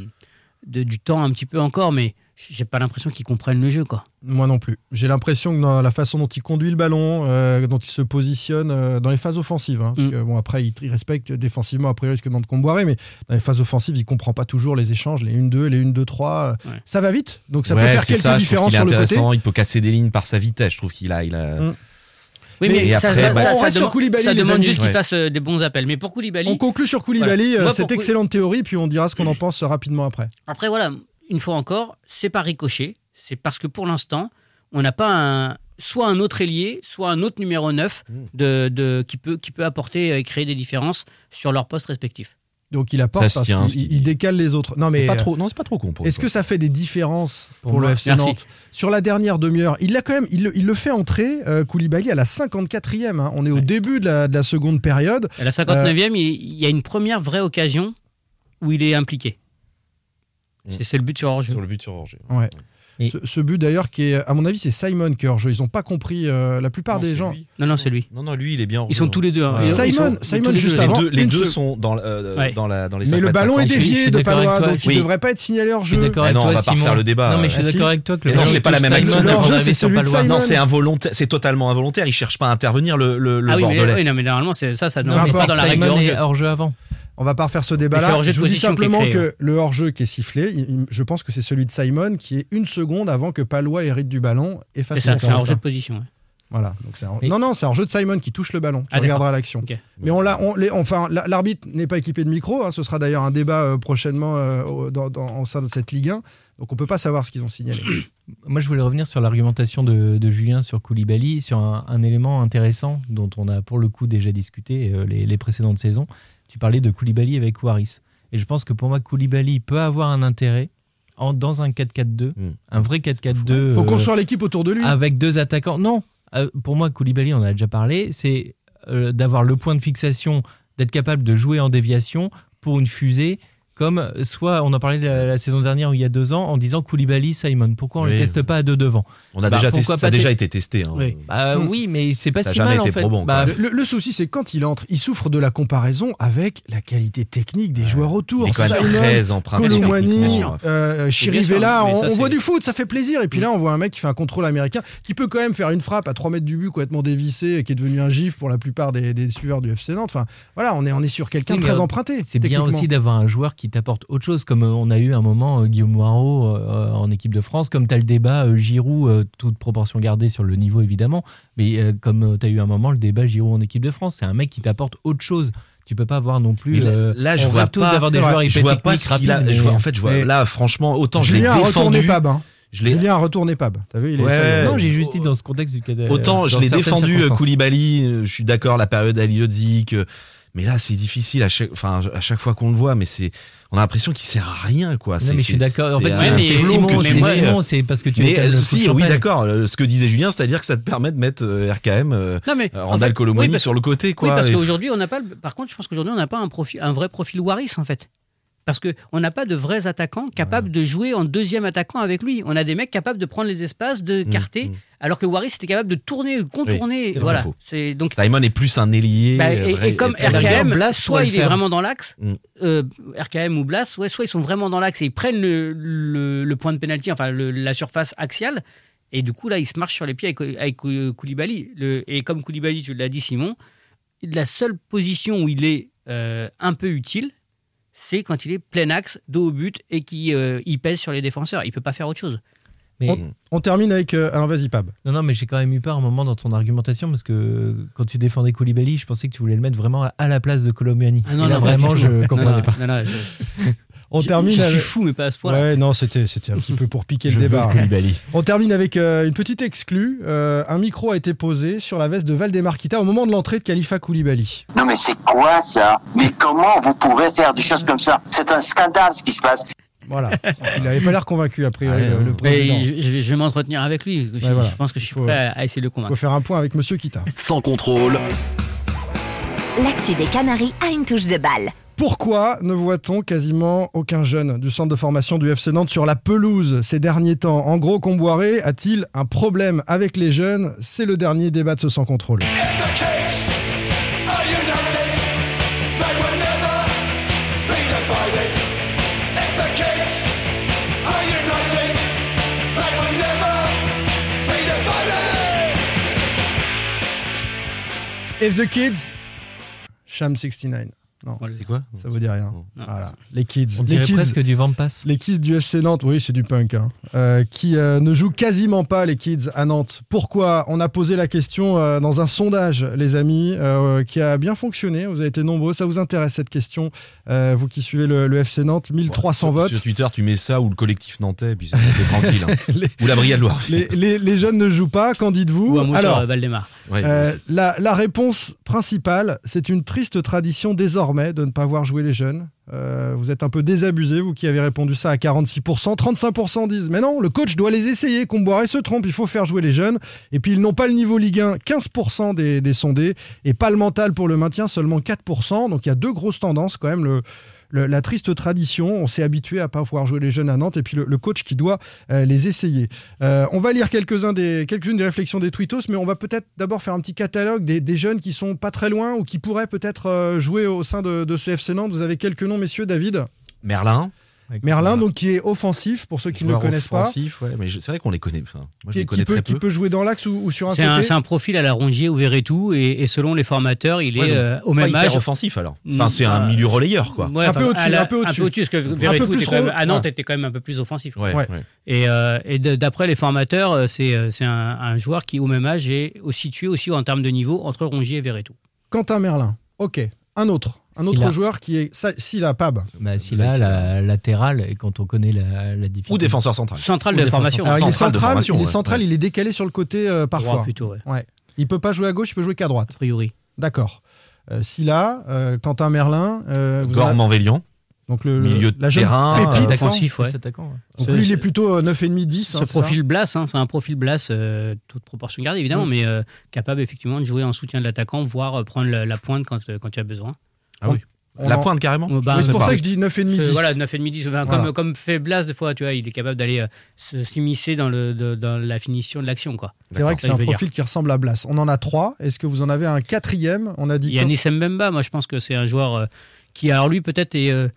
de, du temps un petit peu encore, mais j'ai pas l'impression qu'ils comprennent le jeu, quoi. Moi non plus. J'ai l'impression que dans la façon dont il conduit le ballon, euh, dont il se positionne euh, dans les phases offensives, hein, parce Mm. que bon après il, il respecte défensivement a priori ce que demande Comboiré, mais dans les phases offensives il comprend pas toujours les échanges, les 1-2, les 1-2-3, euh, Ouais. ça va vite, donc ça peut Ouais, faire c'est quelques ça, je trouve différences qu'il est sur le côté. intéressant. Il peut casser des lignes par sa vitesse. Je trouve qu'il a, il a. Mm. Oui, Mais- après, ça- bah- ça- On ça reste sur demande- Koulibaly, ça demande amis. juste qu'il Ouais. fasse euh, des bons appels. Mais pour Koulibaly, On conclut sur Koulibaly, Voilà. euh, cette excellente théorie, puis on dira ce qu'on en pense rapidement après. Après, voilà, une fois encore, c'est pas ricochet. C'est parce que pour l'instant, on n'a pas un, soit un autre ailier, soit un autre numéro 9 Mm. de, de- qui, peut, qui peut apporter et créer des différences sur leurs postes respectifs. Donc il apporte parce qu'il il dit. décale les autres. Non mais C'est pas euh, trop. Non, c'est pas trop con. pour Est-ce que ça fait des différences pour, Pour le FC merci. Nantes? Sur la dernière demi-heure, il l'a quand même, il, le- il le fait entrer euh, Koulibaly à la 54e. hein. On est au début de la, de la seconde période. À la 59e, il, il y a une première vraie occasion où il est impliqué. Mm. C'est le but sur hors-jeu. sur le but sur Ouais. Et- Ce, ce but d'ailleurs qui est, à mon avis, c'est Simon qui est hors jeu. Ils n'ont pas compris. euh, la plupart Non, des gens. lui. Non, non, c'est lui. Non, non, lui, il est bien. Ils sont tous les deux. hein. Simon- sont- Simon, les juste deux. avant. Les deux, les une deux se- sont dans, euh, Ouais. dans, la, dans les Mais 5 le ballon est dévié de Palois, donc il ne devrait pas être signalé hors jeu. d'accord Mais avec non, on va pas refaire le débat. Non, mais je suis d'accord avec toi que le Mais non, ballon c'est pas la même action. Non, c'est involontaire, c'est totalement involontaire. Il cherche pas à intervenir le, Ah oui, mais, bordelais. oui, non, mais normalement, c'est ça, ça ne Non, rentre mais pas dans la règle hors jeu. avant. On va pas refaire ce débat-là. hors-jeu de Je vous dis simplement créé, que le hors-jeu qui est sifflé, il- il- je pense que c'est celui de Simon qui est une seconde avant que Palois hérite du ballon et fasse C'est ça, son c'est un hors-jeu de position. ouais. Voilà. Donc c'est un- Et- Non, non, c'est un jeu de Simon qui touche le ballon. Tu Ah, regarderas l'action. Mais on l'a, on, les- enfin, la- l'arbitre n'est pas équipé de micro. hein. ce sera d'ailleurs un débat euh, prochainement euh, au- dans, dans- au sein de cette Ligue 1. Donc on peut pas savoir ce qu'ils ont signalé. Moi, je voulais revenir sur l'argumentation de, de Julien sur Koulibaly, sur un, un élément intéressant dont on a pour le coup déjà discuté euh, les, les précédentes saisons. Tu parlais de Koulibaly avec Waris. Et je pense que pour moi, Koulibaly peut avoir un intérêt en, dans un 4-4-2, Mm. un vrai 4-4-2. Il faut euh, construire l'équipe autour de lui. avec deux attaquants. Non, euh, pour moi, Koulibaly, on en a déjà parlé, c'est euh, d'avoir le point de fixation, d'être capable de jouer en déviation pour une fusée. Comme soit, on en parlait la, la saison dernière ou il y a deux ans, en disant Koulibaly, Simon. Pourquoi on ne Oui. le teste pas à deux devant On a Bah, déjà testé, ça a déjà été testé. hein. Oui. Bah Mm. oui, mais c'est pas Ça a si jamais mal été en fait. probant, Bah. Le, le souci, c'est quand il entre, il souffre de la comparaison avec la qualité technique des joueurs autour. Il est quand même Simon, très emprunté. Euh, Chirivella, on, voit du foot, ça fait plaisir. Et puis là, on voit un mec qui fait un contrôle américain, qui peut quand même faire une frappe à 3 mètres du but, complètement dévissé, et qui est devenu un gif pour la plupart des, des suiveurs du FC Nantes. Enfin, voilà, on est, on est sur quelqu'un Oui, très euh, emprunté. C'est bien aussi d'avoir un joueur qui t'apporte autre chose, comme euh, on a eu un moment euh, Guillaume Moirot euh, en équipe de France, comme tu as le débat euh, Giroud, euh, toute proportion gardée sur le niveau évidemment, mais euh, comme tu as eu un moment le débat Giroud en équipe de France, c'est un mec qui t'apporte autre chose. Tu peux pas avoir non plus. Là, euh, là, je on vois tous pas. d'avoir des joueurs je vois pas ce qu'il a. rapides, je vois- mais- en fait, je vois, mais- là, franchement, autant je l'ai Julien a retourné défendu. Pab. hein. Je l'ai Julien a retourné Pab. T'as vu, il est Ouais. ça. Non, j'ai juste dit dans ce contexte du cadre. Autant je l'ai défendu. Koulibaly, je suis d'accord la période Ali Lodzik, euh, mais là c'est difficile à chaque, enfin à chaque fois qu'on le voit, mais c'est, on a l'impression qu'il sert à rien quoi. Non, mais je suis d'accord. En fait, mais Simon, que c'est Simon, parce que tu Mais es euh, si, oui, d'accord. Ce que disait Julien, c'est-à-dire que ça te permet de mettre euh, RKM, euh, Non, mais. en Randall fait, Colomoni oui, parce- sur le côté Oui, quoi. parce Et- qu'aujourd'hui, on n'a pas. Par contre, je pense qu'aujourd'hui, on n'a pas un, profil, un vrai profil Waris, en fait. Parce qu'on n'a pas de vrais attaquants capables de jouer en deuxième attaquant avec lui. On a des mecs capables de prendre les espaces, de Mm, carter, mm. alors que Waris était capable de tourner, de contourner. voilà. faux. C'est donc. Simon est plus un ailier. bah, et, vrai- et comme et- RKM, Blas soit il est vraiment dans l'axe, Mm. euh, RKM ou Blas, ouais, soit ils sont vraiment dans l'axe et ils prennent le, le- le point de pénalty, enfin le- la surface axiale, et du coup là ils se marchent sur les pieds avec, avec Kou- Koulibaly. Le- et comme Koulibaly, tu l'as dit Simon, la seule position où il est euh, un peu utile, c'est quand il est plein axe, dos au but et qu'il il pèse sur les défenseurs. Il peut pas faire autre chose. Mais- On, on termine avec. euh, alors vas-y, Pab. Non, non, mais j'ai quand même eu peur un moment dans ton argumentation parce que quand tu défendais Koulibaly, je pensais que tu voulais le mettre vraiment à la place de Colombiani. Ah non, Et là, non, vraiment, je comprenais non, pas. non, non, je- On je- termine Je suis avec- fou, mais pas à ce point-là. Ouais, non, c'était c'était un petit peu pour piquer Je le veux débat. On termine avec euh, une petite exclue. Euh, un micro a été posé sur la veste de Valdemarquita au moment de l'entrée de Khalifa Koulibaly. Non mais c'est quoi ça? Mais comment vous pouvez faire des choses comme ça? C'est un scandale ce qui se passe. Voilà. Il n'avait pas l'air convaincu, a priori, le, président. Mais je, je vais- m'entretenir avec lui. Je, Ouais, voilà. je pense que je suis Faut- prêt à, essayer de le Il faut convaincre. faire un point avec Monsieur Kita. Sans contrôle, L'actu des Canaries a une touche de balle. Pourquoi ne voit-on quasiment aucun jeune du centre de formation du FC Nantes sur la pelouse ces derniers temps? En gros, Comboiré a-t-il un problème avec les jeunes? C'est le dernier débat de ce sans contrôle. If the kids, Sham 69. Non, C'est quoi ça vous dit rien. Non. Voilà, les kids. On les dirait kids, presque du vent passe. les kids du FC Nantes, oui, c'est du punk, hein, euh, qui euh, ne jouent quasiment pas les kids à Nantes. Pourquoi? On a posé la question euh, dans un sondage, les amis, euh, qui a bien fonctionné. Vous avez été nombreux. Ça vous intéresse cette question Euh, Vous qui suivez le, le FC Nantes, 1300 Sur- votes. Sur Twitter, tu mets ça ou le collectif nantais, puis c'est tranquille. hein. Les, Ou la Brigade Loire. les- les- les jeunes ne jouent pas. Qu'en dites-vous? Ou un Alors, Valdemar. Ouais, Euh, la, la réponse principale, c'est une triste tradition désormais de ne pas voir jouer les jeunes. Euh, vous êtes un peu désabusé, vous qui avez répondu ça à 46%. 35% disent Mais non, le coach doit les essayer. Comboiré se trompe, il faut faire jouer les jeunes. Et puis ils n'ont pas le niveau Ligue 1, 15% des, des sondés. Et pas le mental pour le maintien, seulement 4%. Donc il y a deux grosses tendances quand même. Le, la triste tradition, on s'est habitué à pas voir jouer les jeunes à Nantes. Et puis le, coach qui doit euh, les essayer. Euh, on va lire quelques-uns des, quelques-unes des réflexions des tweetos, mais on va peut-être d'abord faire un petit catalogue des, des jeunes qui sont pas très loin ou qui pourraient peut-être euh, jouer au sein de, de ce FC Nantes. Vous avez quelques noms, messieurs, David Merlin. Merlin, donc qui est offensif, pour ceux qui ne le connaissent pas, offensif, ouais, mais je- c'est vrai qu'on les connaît. Enfin, moi, je qui, qui peut, très qui peu. peut jouer dans l'axe ou, ou sur un côté. c'est un profil à la Rongier ou Verretou, et, et selon les formateurs, il est Ouais, donc, euh, au Pas même hyper âge. offensif alors. Enfin, c'est un euh, milieu relayeur, quoi. Ouais, Un peu au-dessus, un peu au-dessus. parce que Verretou plus était quand même- à Nantes ouais. était quand même un peu plus offensif. Ouais, Ouais. ouais. Et, euh, et d'après les formateurs, euh, c'est un, un joueur qui, au même âge, est situé aussi en termes de niveau entre Rongier et Verretou. Quentin Merlin. Ok. Un autre. Un autre Silla. joueur qui est. Silla, Pab. Bah, si là, la latérale, et quand on connaît la, la difficulté. Ou défenseur central. Central de formation. Alors, il est central de central, formation, il est, ouais. central Ouais. il est décalé sur le côté euh, parfois. Droit plutôt, ouais, Ouais. Il peut pas jouer à gauche, il peut jouer qu'à droite. a priori. D'accord. Euh, Silla, euh, Quentin Merlin. euh, Gorman avez- Vélian. Donc le, Milieu de la terrain, pépite. euh, Attaquant, ouais. Donc Ce- lui, il ce- est plutôt euh, 9,5-10. Ce hein, c'est profil Blas, hein, c'est un profil Blas, euh, toute proportion gardée évidemment, Mm. mais euh, capable effectivement de jouer en soutien de l'attaquant, voire euh, prendre la, la pointe quand, euh, quand il y a besoin. Ah oui. La pointe carrément. Ouais, bah, c'est pour pas. ça que je dis 9,5-10. C'est- Voilà, 9,5 10, enfin, Voilà. comme, comme fait Blas des fois, tu vois, il est capable d'aller euh, se- s'immiscer dans, le, de- dans la finition de l'action. quoi. C'est vrai que c'est un dire. profil qui ressemble à Blas. On en a trois. Est-ce que vous en avez un quatrième? On a dit. Yanis Mbemba, moi je pense que c'est un joueur euh, qui, alors lui peut-être est... euh,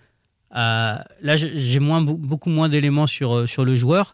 à- là j'ai moins, beaucoup moins d'éléments sur, euh, sur le joueur,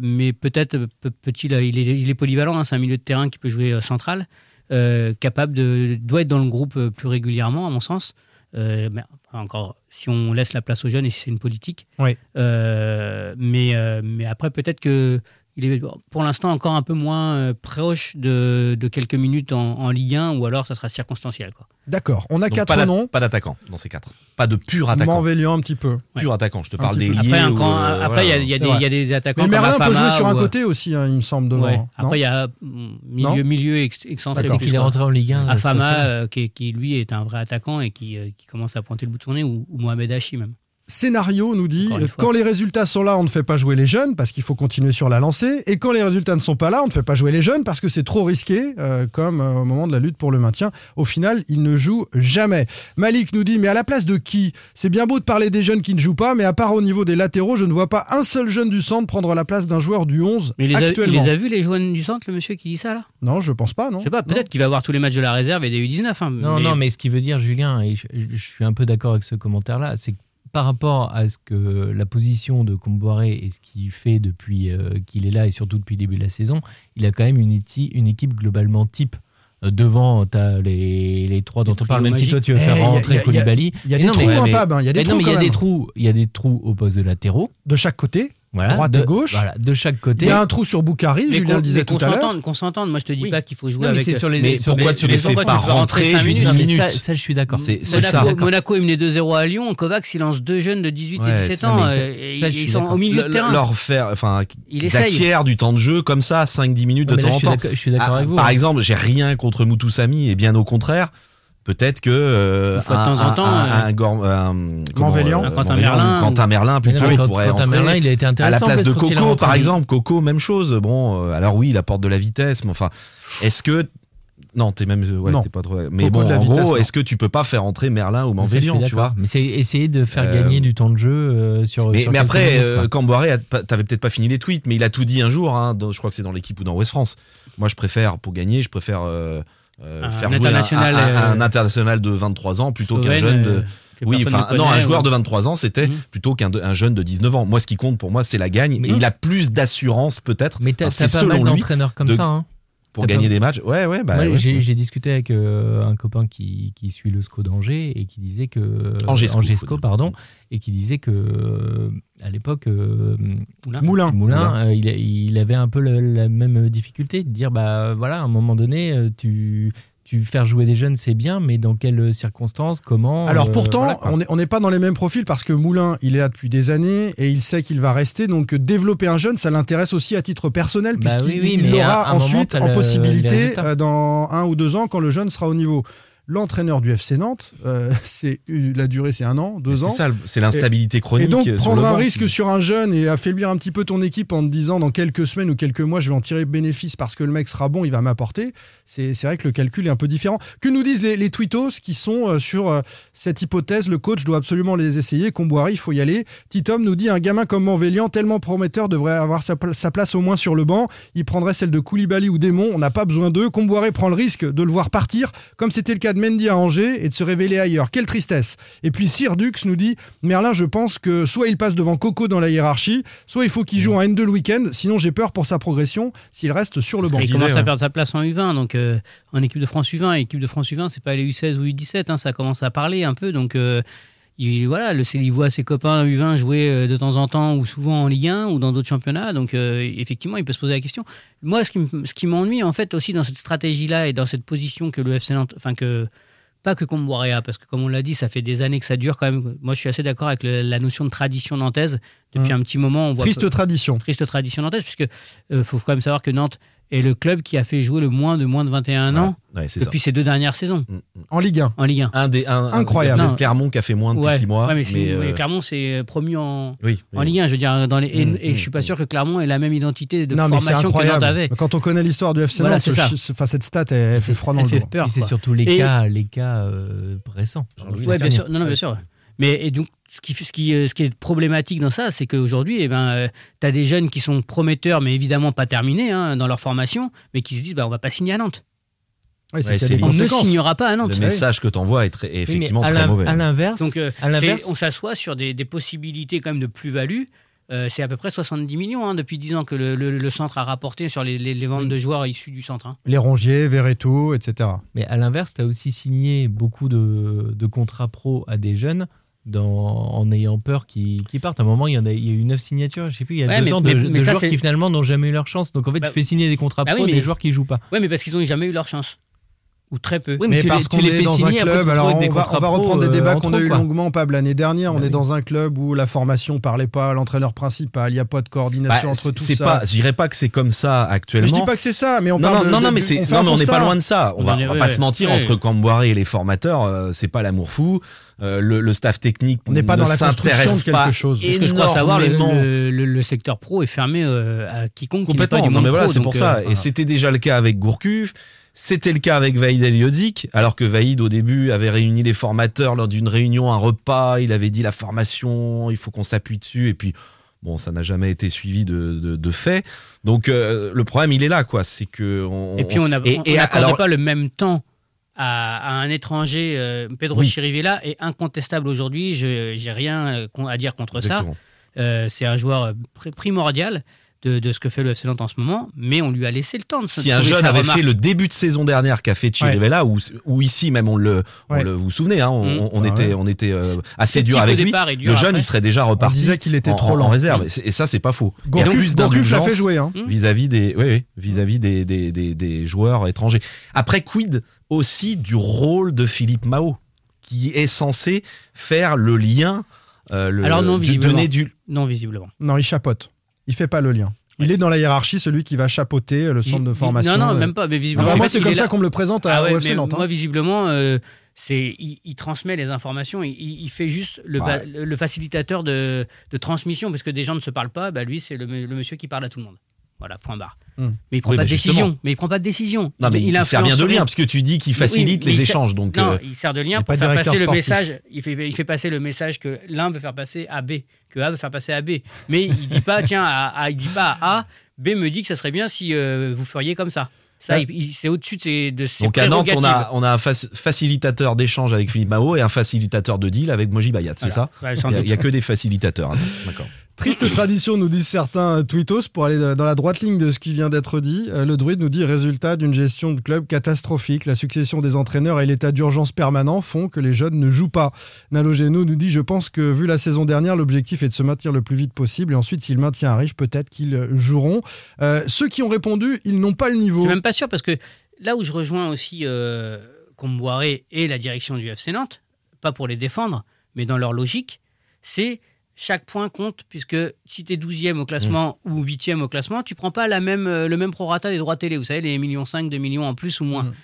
mais peut-être peut- peut-il, il est, il est polyvalent, hein, c'est un milieu de terrain qui peut jouer central, euh, capable de... doit être dans le groupe euh, plus régulièrement à mon sens. Euh, encore, si on laisse la place aux jeunes et si c'est une politique. Oui. Euh, mais, mais après, peut-être que il est pour l'instant encore un peu moins euh, proche de, de quelques minutes en, en Ligue 1 ou alors ça sera circonstanciel. Quoi. D'accord. On a Donc, quatre pas noms. Pas d'attaquant dans ces quatre. Pas de pur attaquant. Morvélian un petit peu. Pur attaquant. Je te Un parle des peu. liés. Après, euh, il y a- y, C'est des- vrai. il y a des attaquants Mais comme Merlin peut jouer sur un euh, côté aussi, hein, il me semble, devant. ouais. non Après, il y a mm, milieu, milieu ex- excentré. Plus, qu'il est rentré en Ligue 1. à ce Afama, euh, qui, qui, lui est un vrai attaquant et qui, euh, qui commence à pointer le bout de son nez, ou, ou Mohamed Hachi même. Scénario nous dit quand les résultats sont là, on ne fait pas jouer les jeunes parce qu'il faut continuer sur la lancée. Et quand les résultats ne sont pas là, on ne fait pas jouer les jeunes parce que c'est trop risqué, euh, comme euh, au moment de la lutte pour le maintien. Au final, ils ne jouent jamais. Malik nous dit mais à la place de qui? C'est bien beau de parler des jeunes qui ne jouent pas, mais à part au niveau des latéraux, je ne vois pas un seul jeune du centre prendre la place d'un joueur du 11 Mais il les, a, il actuellement. les a vus, les jeunes du centre, le monsieur qui dit ça là? Non, je pense pas, non. Je sais pas, peut-être qu'il va voir tous les matchs de la réserve et des U19. hein, Non, non, mais ce qui veut dire, Julien, et je, je suis un peu d'accord avec ce commentaire-là, c'est que par rapport à ce que la position de Comboiré et ce qu'il fait depuis euh, qu'il est là et surtout depuis le début de la saison, il a quand même une, éti- une équipe globalement type. Euh, Devant, tu as les, les trois dont on parle, même si toi tu veux Eh, faire a- rentrer y a- y a- Koulibaly. Il y a Mais des non, trous, mais- hein, il y a des mais trous il y a des trous, il y a des trous au poste de latéraux. de chaque côté. Voilà, droite de, et gauche. Voilà, de chaque côté. Il y a un trou sur Boukari, Mais Julien le disait tout qu'on à l'heure. s'entende, Qu'on s'entende, moi je te dis Oui. pas qu'il faut jouer Non, mais avec. c'est sur les, Mais sur pourquoi les- tu les les fais pas rentrer cinq juste minutes. 10 Mais ça, minutes ça, je suis d'accord. C'est c'est Monaco, ça. Monaco, il menait 2-0 à Lyon. Kovacs, il lance deux jeunes de 18 Ouais, et 17 ans. ça- euh, et ça, je ils sont au milieu de terrain. leur faire, enfin, Il ils acquièrent du temps de jeu comme ça, 5-10 minutes de temps en temps. je suis d'accord Ah, avec vous. Par exemple, j'ai rien contre Moutoussamy et bien au contraire. Peut-être que euh, de un, temps en temps, un, euh, un Gor- un- comment, euh, Un Quentin Merlin ou Quentin Merlin non, plutôt quand- pourrait Quentin entrer Merlin, il a été à la intéressant place de Coco par exemple Coco même chose bon euh, alors oui il apporte de la vitesse mais enfin est-ce que non t'es même ouais, Non. t'es pas trop mais Coco bon de la en vitesse, gros non. est-ce que tu peux pas faire entrer Merlin ou Manvélian tu vois Mais c'est essayer de faire Euh, gagner du temps de jeu euh, sur. mais, sur mais quelques après, euh. Camboiré, t'avais peut-être pas fini les tweets, mais il a tout dit un jour. hein, dans- je crois que c'est dans l'équipe ou dans West France. Moi, je préfère pour gagner, je préfère euh, Un faire jouer un, international, un- un- euh, un international de 23 ans plutôt qu'un jeune de. euh, Oui, enfin non, un joueur ouais. de 23 ans, c'était Mhm. plutôt qu'un jeune de 19 ans. Moi, ce qui compte pour moi, c'est la gagne. Mais- et il a plus d'assurance peut-être. Mais t'as Enfin, pas mal d'entraîneurs comme de- ça. Hein. Pour gagner pas- des matchs. Ouais, ouais. Bah, ouais. j'ai j'ai discuté avec euh, un copain qui, qui suit le SCO d'Angers et qui disait que Angesco, pardon, et qui disait que euh, à l'époque euh, Moulin. Moulin. Moulin, euh, il, avait un peu le- la même difficulté de dire bah voilà à un moment donné tu tu faire jouer des jeunes c'est bien mais dans quelles circonstances comment Alors euh, pourtant, voilà, on n'est pas dans les mêmes profils parce que Moulin, il est là depuis des années et il sait qu'il va rester. Donc développer un jeune, ça l'intéresse aussi à titre personnel Bah puisqu'il oui, moment, ensuite en le- possibilité euh, dans un ou deux ans quand le jeune sera au niveau. L'entraîneur du FC Nantes, euh, c'est la durée, c'est un an, deux C'est ans. ça, le- c'est l'instabilité Et chronique. donc sur prendre un banc risque sur un jeune et affaiblir un petit peu ton équipe en te disant dans quelques semaines ou quelques mois je vais en tirer bénéfice parce que le mec sera bon, il va m'apporter, c'est c'est vrai que le calcul est un peu différent. Que nous disent les, les tweetos qui sont euh, sur euh, cette hypothèse Le coach doit absolument les essayer. Comboiré, il faut y aller. Titom nous dit un gamin comme Manvélian, tellement prometteur, devrait avoir sa, sa place au moins sur le banc. Il prendrait celle de Koulibaly ou Démon. On n'a pas besoin d'eux. Comboiré prend le risque de le voir partir, comme c'était le cas de Mendy à Angers, et de se révéler ailleurs. Quelle tristesse. Et puis Sir Dux nous dit Merlin, je pense que soit il passe devant Coco dans la hiérarchie, soit il faut qu'il joue en N2 le week-end. Sinon, j'ai peur pour sa progression s'il reste sur le banc. Il commence à perdre sa place en U20, donc euh, en équipe de France U20. Équipe de France U20, c'est pas les U16 ou U17, hein, ça commence à parler un peu. Donc euh, il, voilà, le, il voit ses copains U20 jouer euh, de temps en temps ou souvent en Ligue 1 ou dans d'autres championnats. Donc euh, effectivement, il peut se poser la question. Moi, ce qui, m'ennuie en fait aussi dans cette stratégie-là et dans cette position que le FC Nantes, enfin que pas que Comboiré a, parce que comme on l'a dit, ça fait des années que ça dure quand même. Moi, je suis assez d'accord avec le- la notion de tradition nantaise. Depuis Hum. un petit moment, on voit Triste tradition. triste tradition nantaise, puisque euh, faut quand même savoir que Nantes est le club qui a fait jouer le moins de moins de 21 ans Ouais, c'est ça. depuis ces deux dernières saisons Mm, mm. En Ligue 1. en Ligue 1. Un des un, Incroyable. un- Clermont qui a fait moins depuis Ouais, 6 mois. ouais, mais, c'est- mais, mais euh, Clermont c'est promu en, oui, en oui. Ligue 1, je veux dire, dans les, et, Mm, et je suis pas sûr que Clermont ait la même identité de non, formation que Nantes avait. Quand on connaît l'histoire du FC Voilà, Nantes, ce- enfin, cette stat, elle, elle fait froid dans Elle le fait dos. c'est surtout les Et- cas les cas euh, récents Ouais, bien sûr. Non, bien sûr. Mais et donc, ce qui, ce, qui, euh, ce qui est problématique dans ça, c'est qu'aujourd'hui, eh ben, tu as des jeunes qui sont prometteurs, mais évidemment pas terminés hein, dans leur formation, mais qui se disent bah, on va pas signer à Nantes. Ouais, Ouais, On ne signera pas à Nantes. Le message que tu envoies est, très- effectivement très mauvais. À l'inverse, Donc, euh, à l'inverse, on s'assoit sur des, des possibilités quand même de plus-value. Euh, c'est à peu près 70 millions hein, depuis 10 ans que le, le- le centre a rapporté sur les, les- les ventes de joueurs issus du centre. hein. Les Rongier, Verreto, etc. Mais à l'inverse, tu as aussi signé beaucoup de, de contrats pro à des jeunes dans, en ayant peur qu'ils partent. À un moment, il y, en a, il y a eu neuf signatures, je sais plus, il y a Ouais, deux mais- ans, de, mais- de mais ça, joueurs qui finalement n'ont jamais eu leur chance. Donc en fait, Bah- tu fais signer des contrats Bah pro oui, des joueurs qui jouent pas. Ouais, mais parce qu'ils n'ont jamais eu leur chance. Ou très peu. Oui, Mais tu parce qu'on tu les est fais dans signer, un club, alors on va, on reprendre des euh, débats qu'on a eu quoi. longuement Pable l'année dernière. Bah on est oui. dans un club où la formation parlait pas, l'entraîneur principal, il n'y a pas de coordination Bah, entre tout ça. pas, je dirais pas que c'est comme ça mais actuellement. je dis pas que c'est ça, mais on non, parle non, de- non, mais c'est, on fait non, mais on n'est pas loin de ça. On va, On est- va pas se mentir entre Camboire et les formateurs, euh, c'est pas l'amour fou. Euh, le, le staff technique On n'est pas ne dans la construction de quelque chose. Parce que je crois savoir, le, énormément. le- le- le secteur pro est fermé euh, à quiconque qui n'est pas Complètement. du Non, mais voilà, c'est pour euh, ça. Et voilà. c'était déjà le cas avec Gourcuff. C'était le cas avec Vaïd Eliodik, alors que Vaïd, au début, avait réuni les formateurs lors d'une réunion, un repas. Il avait dit la formation, il faut qu'on s'appuie dessus. Et puis, bon, ça n'a jamais été suivi de, de, de fait. Donc, euh, le problème, il est là, quoi. C'est que. On, Et puis on n'accorde pas le même temps à, à un étranger. euh, Pedro Oui. Chirivella est incontestable aujourd'hui. Je j'ai rien euh, à dire contre ça. Euh, c'est un joueur pr- primordial. De, de ce que fait le FC Nantes en ce moment, mais on lui a laissé le temps de se Si un jeune avait remarque. fait le début de saison dernière qu'a fait Chirivella, ou, ou ici même on le, on Ouais. le- vous vous souvenez, hein, on, Mm. on Ah était, ouais. on était euh, assez dur avec lui. dur Le jeune, après. il serait déjà reparti. disait qu'il était trop en- lent. en réserve. Et c'est- Et ça, c'est pas faux. Il y a plus fait jouer. Hein. Hmm vis-à-vis des, oui, oui, vis-à-vis des, des, des, des joueurs étrangers. Après, quid aussi du rôle de Philippe Mao, qui est censé faire le lien, euh, le, Alors non, du- visiblement. donner du, Non, visiblement. Non, il chapote. Il fait pas le lien. Il est dans la hiérarchie, celui qui va chapeauter le centre de formation. Non, non, euh. même pas. Mais visiblement, moi, c'est comme ça qu'on me le présente à Ah ouais, Nantes. hein. Moi, visiblement, euh, c'est il, il transmet les informations. Il, fait juste le, Ouais. ba- le facilitateur de, de transmission, parce que des gens ne se parlent pas. Bah, lui, c'est le, le monsieur qui parle à tout le monde. Voilà, point barre. Hmm. Mais il prend Oui, pas de justement. décision. Mais il prend pas de décision. non, mais il, sert bien de lien, parce que tu dis qu'il facilite les sert- échanges. Donc, non, euh, il sert de lien pour faire passer le message. Il fait, il fait passer le message que l'un veut faire passer à B, que A veut faire passer à B. Mais il dit pas, tiens, à, à- il dit pas à A, B me dit que ça serait bien si euh, vous feriez comme ça. Ça, c'est au-dessus de ses, de ses Donc à Nantes, on a, on a un fac- facilitateur d'échange avec Philippe Mao et un facilitateur de deal avec Moji Bayat, c'est Voilà. ça Ouais, Il n'y a que des facilitateurs. hein. D'accord. Triste tradition, nous disent certains tweetos, pour aller dans la droite ligne de ce qui vient d'être dit. Euh, Le druide nous dit résultat d'une gestion de club catastrophique. La succession des entraîneurs et l'état d'urgence permanent font que les jeunes ne jouent pas. Nalo Geno nous dit Je pense que vu la saison dernière, l'objectif est de se maintenir le plus vite possible. Et ensuite, si le maintien arrive, peut-être qu'ils joueront. Euh, ceux qui ont répondu, ils n'ont pas le Je niveau. suis même pas sûr parce que là où je rejoins aussi euh, Comboiré et la direction du FC Nantes, pas pour les défendre, mais dans leur logique, c'est chaque point compte puisque si tu es 12e au classement ou 8e au classement, tu prends pas la même, euh, le même prorata des droits télé, vous savez, les millions 5, 2 millions en plus ou moins. Mm.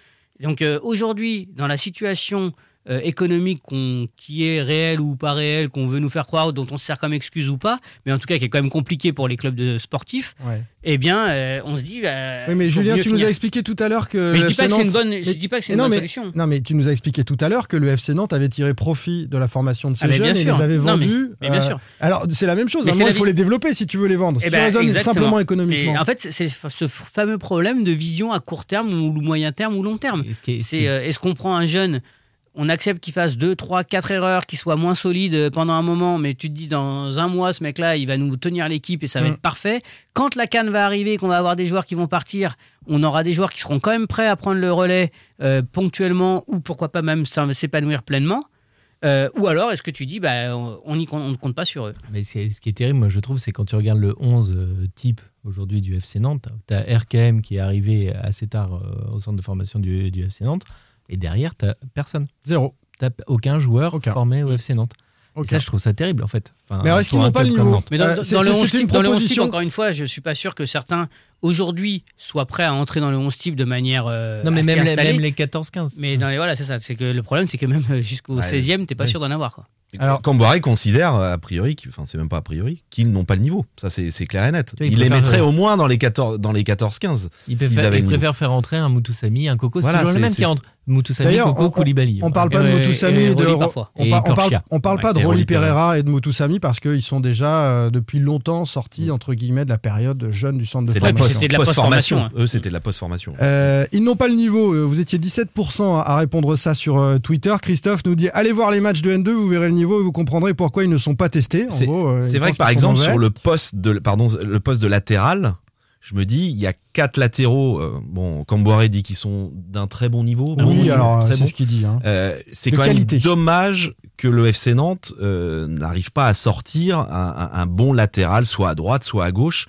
Donc euh, aujourd'hui, dans la situation euh, économique qu'on- qui est réelle ou pas réelle, qu'on veut nous faire croire, dont on se sert comme excuse ou pas, mais en tout cas qui est quand même compliqué pour les clubs de sportifs, Ouais. eh bien, euh, on se dit. euh, Oui, mais Julien, tu nous as expliqué tout à l'heure que. Mais je dis pas FC que c'est une Nantes- bonne, je Mais- dis pas que c'est une non, bonne mais- solution. Non, mais tu nous as expliqué tout à l'heure que le FC Nantes avait tiré profit de la formation de ces Ah, jeunes et les avait Non, mais- vendus. mais bien euh, sûr. Alors, c'est la même chose. Mais À un c'est moment, la il faut vie. les développer si tu veux les vendre. Si Eh tu ben, simplement économiquement. En fait, c'est- ce fameux problème de vision à court terme ou moyen terme ou long terme. C'est est- est-ce qu'on prend un jeune, on accepte qu'il fasse 2, 3, 4 erreurs, qu'il soit moins solide euh, pendant un moment, mais tu te dis dans un mois, ce mec-là, il va nous tenir l'équipe et ça va Mm. être parfait. Quand la canne va arriver, qu'on va avoir des joueurs qui vont partir, on aura des joueurs qui seront quand même prêts à prendre le relais euh, ponctuellement ou pourquoi pas même s'épanouir pleinement. Euh, ou alors, est-ce que tu dis, bah, on compte- ne compte pas sur eux? Mais ce qui est terrible, moi, je trouve, c'est quand tu regardes le 11 euh, type aujourd'hui du FC Nantes, tu as RKM qui est arrivé assez tard au centre de formation du, du FC Nantes, et derrière, tu personne. Zéro. Tu aucun joueur Aucun. formé au FC Nantes. Et ça, je trouve ça terrible, en fait. Enfin, Mais est-ce qu'ils n'ont pas le niveau. Mais dans, Euh, le c'est- 11 c'est une type, dans le 11 type, encore une fois, je suis pas sûr que certains aujourd'hui soient prêts à entrer dans le 11 type de manière euh, Non, mais assez même les, même les 14-15. Mais dans les, voilà, c'est ça. C'est que le problème, c'est que même euh, jusqu'au Ouais. 16e, t'es pas Ouais. sûr d'en avoir. Quoi. Alors- Camboire considère, a priori, enfin c'est même pas a priori, qu'ils n'ont pas le niveau. Ça c'est clair et net. vois, il il les mettrait au moins dans les 14 dans les 14-15. Il préfère, il faire entrer un Moutoussamy, un Coco. Voilà, c'est toujours le même qui rentre. Moutoussamy, D'ailleurs, Coco, on- Koulibaly. On parle pas de Moutoussamy et de on, parle, pas de Rolly Pereira et de Moutoussamy parce qu'ils sont déjà euh, depuis longtemps sortis entre guillemets de la période jeune du centre de C'est de la mais formation. c'était de la post-formation. post-formation, Eux c'était de la post-formation. Euh, ils n'ont pas le niveau. Euh, Vous étiez 17% à répondre ça sur euh, Twitter. Christophe nous dit allez voir les matchs de N2, vous verrez le niveau et vous comprendrez pourquoi ils ne sont pas testés. C'est euh, c'est vrai que par exemple sur le poste de pardon le poste de latéral, je me dis il y a quatre latéraux. euh, bon, Camboire dit qu'ils sont d'un très bon niveau. Ah bon oui, niveau, alors euh, très c'est bon. ce qu'il dit. hein. Euh, c'est quand qualité. même dommage que le FC Nantes euh, n'arrive pas à sortir un, un- un bon latéral, soit à droite, soit à gauche.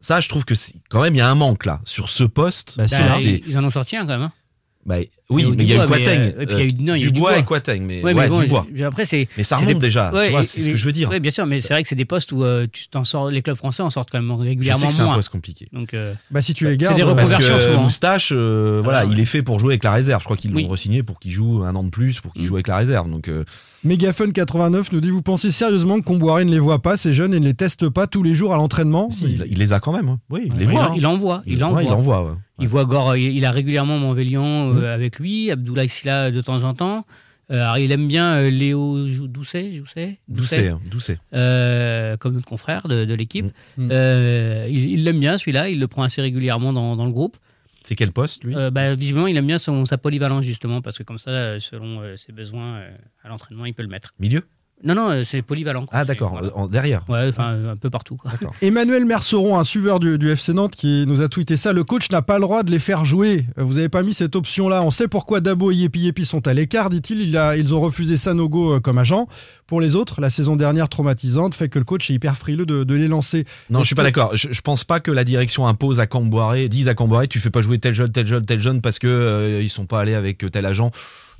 Ça, je trouve que quand même il y a un manque là sur ce poste. Bah, ils, ils en ont sorti un quand même. hein. Bah, oui, Mais il y a eu Quateng, Dubois et Quateng, mais Ouais, ouais, mais bon, Dubois. je- après, c'est. Mais ça remonte des- déjà, Ouais, tu vois, et- c'est ce que je veux dire. Ouais, bien sûr, mais c'est vrai que c'est des postes où euh, tu t'en sors, les clubs français en sortent quand même Je sais régulièrement que c'est un poste compliqué. Donc, euh, Bah si tu les c'est gardes. des euh, Parce reconversions, que souvent. Moustache, euh, voilà, Ah ouais. il est fait pour jouer avec la réserve. Je crois qu'ils l'ont Oui. re-signé pour qu'il joue un an de plus, pour qu'il Mm. joue avec la réserve. Donc, euh, Megafun89 nous dit Vous pensez sérieusement que Comboiré ne les voit pas, ces jeunes, et ne les teste pas tous les jours à l'entraînement si, il, il les a quand même. hein. Oui, il les il, voit. en- hein. il envoie. Il, ouais, envoie. il envoie. ouais. Il voit Gore, il il a régulièrement Montvélian euh, avec lui, Abdoulaye Silla de temps en temps. Euh, alors, il aime bien euh, Léo Doucet, Doucet, Doucet, hein, Doucet. euh, comme notre confrère de, de l'équipe. Euh, il il l'aime bien celui-là, il le prend assez régulièrement dans, dans le groupe. C'est quel poste, lui Euh, bah, visiblement, il aime bien son, sa polyvalence justement, parce que comme ça, euh, selon euh, ses besoins euh, à l'entraînement, il peut le mettre. Milieu Non, non, euh, c'est polyvalent. quoi. Ah d'accord, voilà. en- derrière. Ouais, enfin, un peu partout. quoi. Emmanuel Merceron, un suiveur du, du FC Nantes, qui nous a tweeté ça. Le coach n'a pas le droit de les faire jouer. Vous n'avez pas mis cette option-là. On sait pourquoi Dabo et Yepi Yepi sont à l'écart, dit-il. Il a- ils ont refusé Sanogo comme agent. Pour les autres, la saison dernière traumatisante fait que le coach est hyper frileux de, de les lancer. Non, Est-ce je suis pas d'accord. Je, je pense pas que la direction impose à Camboiré, dise à Camboiré, tu fais pas jouer tel jeune, tel jeune, tel jeune parce que euh, ils sont pas allés avec tel agent.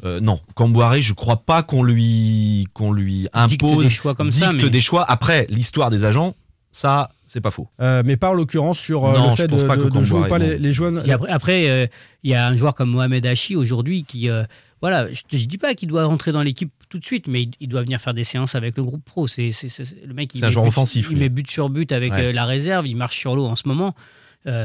Euh, non, Camboiré, je crois pas qu'on lui qu'on lui Dicte impose des choix comme ça, dicte mais- des choix. Après, l'histoire des agents, ça, c'est pas faux. Euh, mais pas en l'occurrence sur euh, Non, le je fait pense de, pas que de- de jouer ou pas les, les jeunes. Après, euh, il y a un joueur comme Mohamed Hachi aujourd'hui qui, euh, voilà, je, je dis pas qu'il doit rentrer dans l'équipe tout de suite, mais il, il doit venir faire des séances avec le groupe pro. C'est le mec. C'est un joueur but- offensif, Il lui. met but sur but avec Ouais. euh, la réserve. Il marche sur l'eau en ce moment. Euh,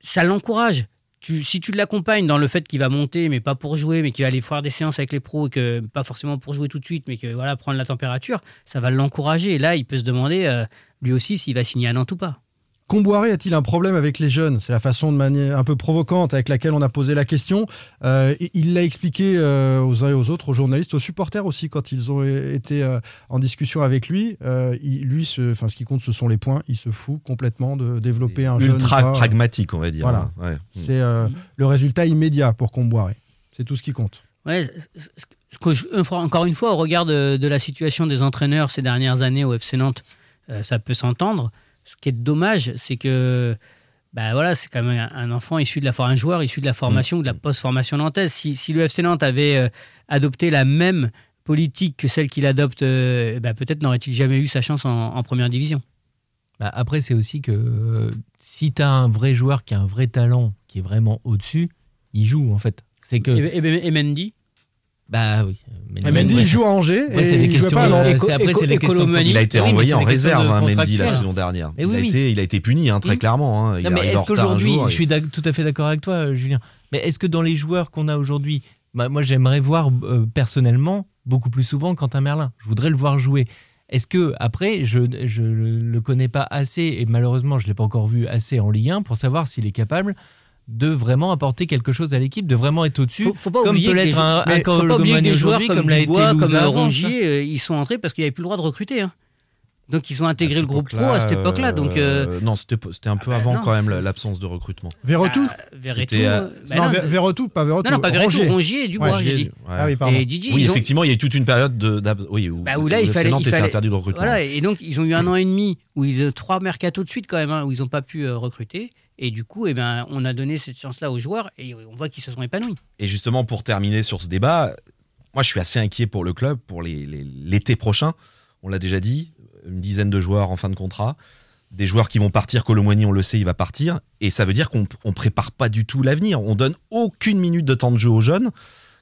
ça l'encourage. Tu, si tu l'accompagnes dans le fait qu'il va monter, mais pas pour jouer, mais qu'il va aller faire des séances avec les pros, et que pas forcément pour jouer tout de suite, mais que voilà prendre la température, ça va l'encourager. Et là, il peut se demander euh, lui aussi s'il va signer à Nantes ou pas. Comboiré a-t-il un problème avec les jeunes? C'est la façon de manière un peu provocante avec laquelle on a posé la question. Euh, et il l'a expliqué euh, aux uns et aux autres, aux journalistes, aux supporters aussi, quand ils ont été euh, en discussion avec lui. Euh, il- lui, ce, enfin, ce qui compte, ce sont les points. Il se fout complètement de développer un jeune. Ultra pragmatique, on va dire. Voilà. Ouais. C'est euh, le résultat immédiat pour Comboiré. C'est tout ce qui compte. Ouais, que je- encore une fois, au regard de, de la situation des entraîneurs ces dernières années au FC Nantes, euh, ça peut s'entendre. Ce qui est dommage, c'est que bah voilà, c'est quand même un, enfant issu de la un joueur issu de la formation ou de la post-formation nantaise. Si, si le FC Nantes avait euh, adopté la même politique que celle qu'il adopte, euh, bah, peut-être n'aurait-il jamais eu sa chance en, en première division. Bah, après, c'est aussi que euh, si tu as un vrai joueur qui a un vrai talent, qui est vraiment au-dessus, il joue en fait. C'est que. Et, et- et Mendy? Bah oui. Et Mendy, il joue à Angers Après, et c'est des il jouait questions pas à Nantes. après, c'est des Et questions. Il a été Oui, c'est en réserve, hein, Mendy, la saison dernière. Il, oui, a oui. été, il a été puni, hein, très clairement. hein. Il Non, mais est-ce qu'aujourd'hui, jour, je suis tout à fait d'accord avec toi, euh, Julien, mais est-ce que dans les joueurs qu'on a aujourd'hui, bah, moi j'aimerais voir euh, personnellement beaucoup plus souvent Quentin Merlin. Je voudrais le voir jouer. Est-ce que, après, je ne le connais pas assez, et malheureusement je ne l'ai pas encore vu assez en Ligue 1 pour savoir s'il est capable de vraiment apporter quelque chose à l'équipe, de vraiment être au-dessus, Faut, faut pas comme oublier peut que l'être les- un, un faut pas oublier que Colomani des joueurs aujourd'hui, comme, l'a été comme euh. Rongier, euh, ils sont entrés parce qu'il n'y avait plus le droit de recruter. hein. Donc ils ont intégré le groupe pro à cette époque-là. Donc euh, euh, non, c'était un peu bah avant non. quand même l'absence de recrutement. Verretou Verretou, C'était, euh, bah Non, Verretou, pas Verretou. Non, non, pas Verretou, Rongier. Dubois, Ouais, j'ai J'ai- dit. ouais. Ah oui, pardon. Et Didi, Oui, ont- effectivement, il y a eu toute une période de, oui, où, Bah, où là, où il fallait, il interdit de recrutement. Voilà, et donc ils ont eu un an et demi où ils ont trois mercatos de suite quand même, hein, où ils n'ont pas pu euh, recruter. Et du coup, eh ben, on a donné cette chance-là aux joueurs et on voit qu'ils se sont épanouis. Et justement, pour terminer sur ce débat, moi, je suis assez inquiet pour le club pour les- les- l'été prochain. On l'a déjà dit, une dizaine de joueurs en fin de contrat. Des joueurs qui vont partir, Colomwani, on le sait, il va partir. Et ça veut dire qu'on on prépare pas du tout l'avenir. On donne aucune minute de temps de jeu aux jeunes.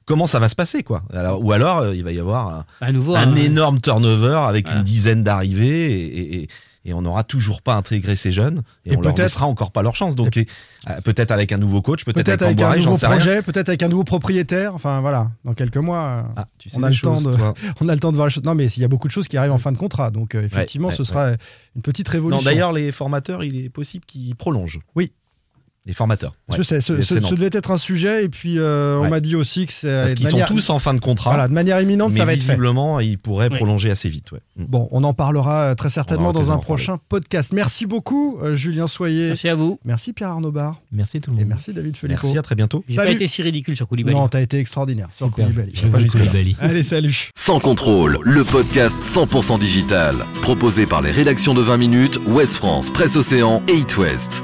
Comment ça va se passer, quoi? Alors, Ou alors, euh, il va y avoir un, À nouveau, un hein, énorme turnover avec Voilà. une dizaine d'arrivées et, et- et on n'aura toujours pas intégré ces jeunes et, Et on leur laissera encore pas leur chance. Donc euh, peut-être avec un nouveau coach, peut-être avec avec un nouveau projet, peut-être avec un nouveau propriétaire. Enfin voilà, dans quelques mois, euh, Ah, tu sais on, a le temps de, toi. on a le temps de voir les choses. Non, mais il y a beaucoup de choses qui arrivent en fin de contrat. Donc euh, effectivement, ouais, ce sera une petite révolution. d'ailleurs, les formateurs, il est possible qu'ils prolongent. Oui. Les formateurs. Je ouais. sais, ce, devait être un sujet. Et puis euh, on Ouais. m'a dit aussi que c'est. Parce qu'ils sont tous en fin de contrat. Voilà, de manière imminente, mais ça va être fait. visiblement, ils pourraient Oui. prolonger assez vite. ouais. Mm. Bon, on en parlera euh, très certainement dans un prochain podcast. Merci beaucoup, euh, Julien Soyer. Merci à vous. Merci Pierre Arnaud Bar. Merci tout le Et monde. merci David Filippo. Merci, à très bientôt. J'ai pas été si ridicule sur Koulibaly. Non, t'as été extraordinaire sur. Koulibaly. Je jusque-là. Koulibaly. Allez, salut. Sans contrôle, le podcast 100% digital. Proposé par les rédactions de 20 minutes, Ouest France, Presse Océan et It West.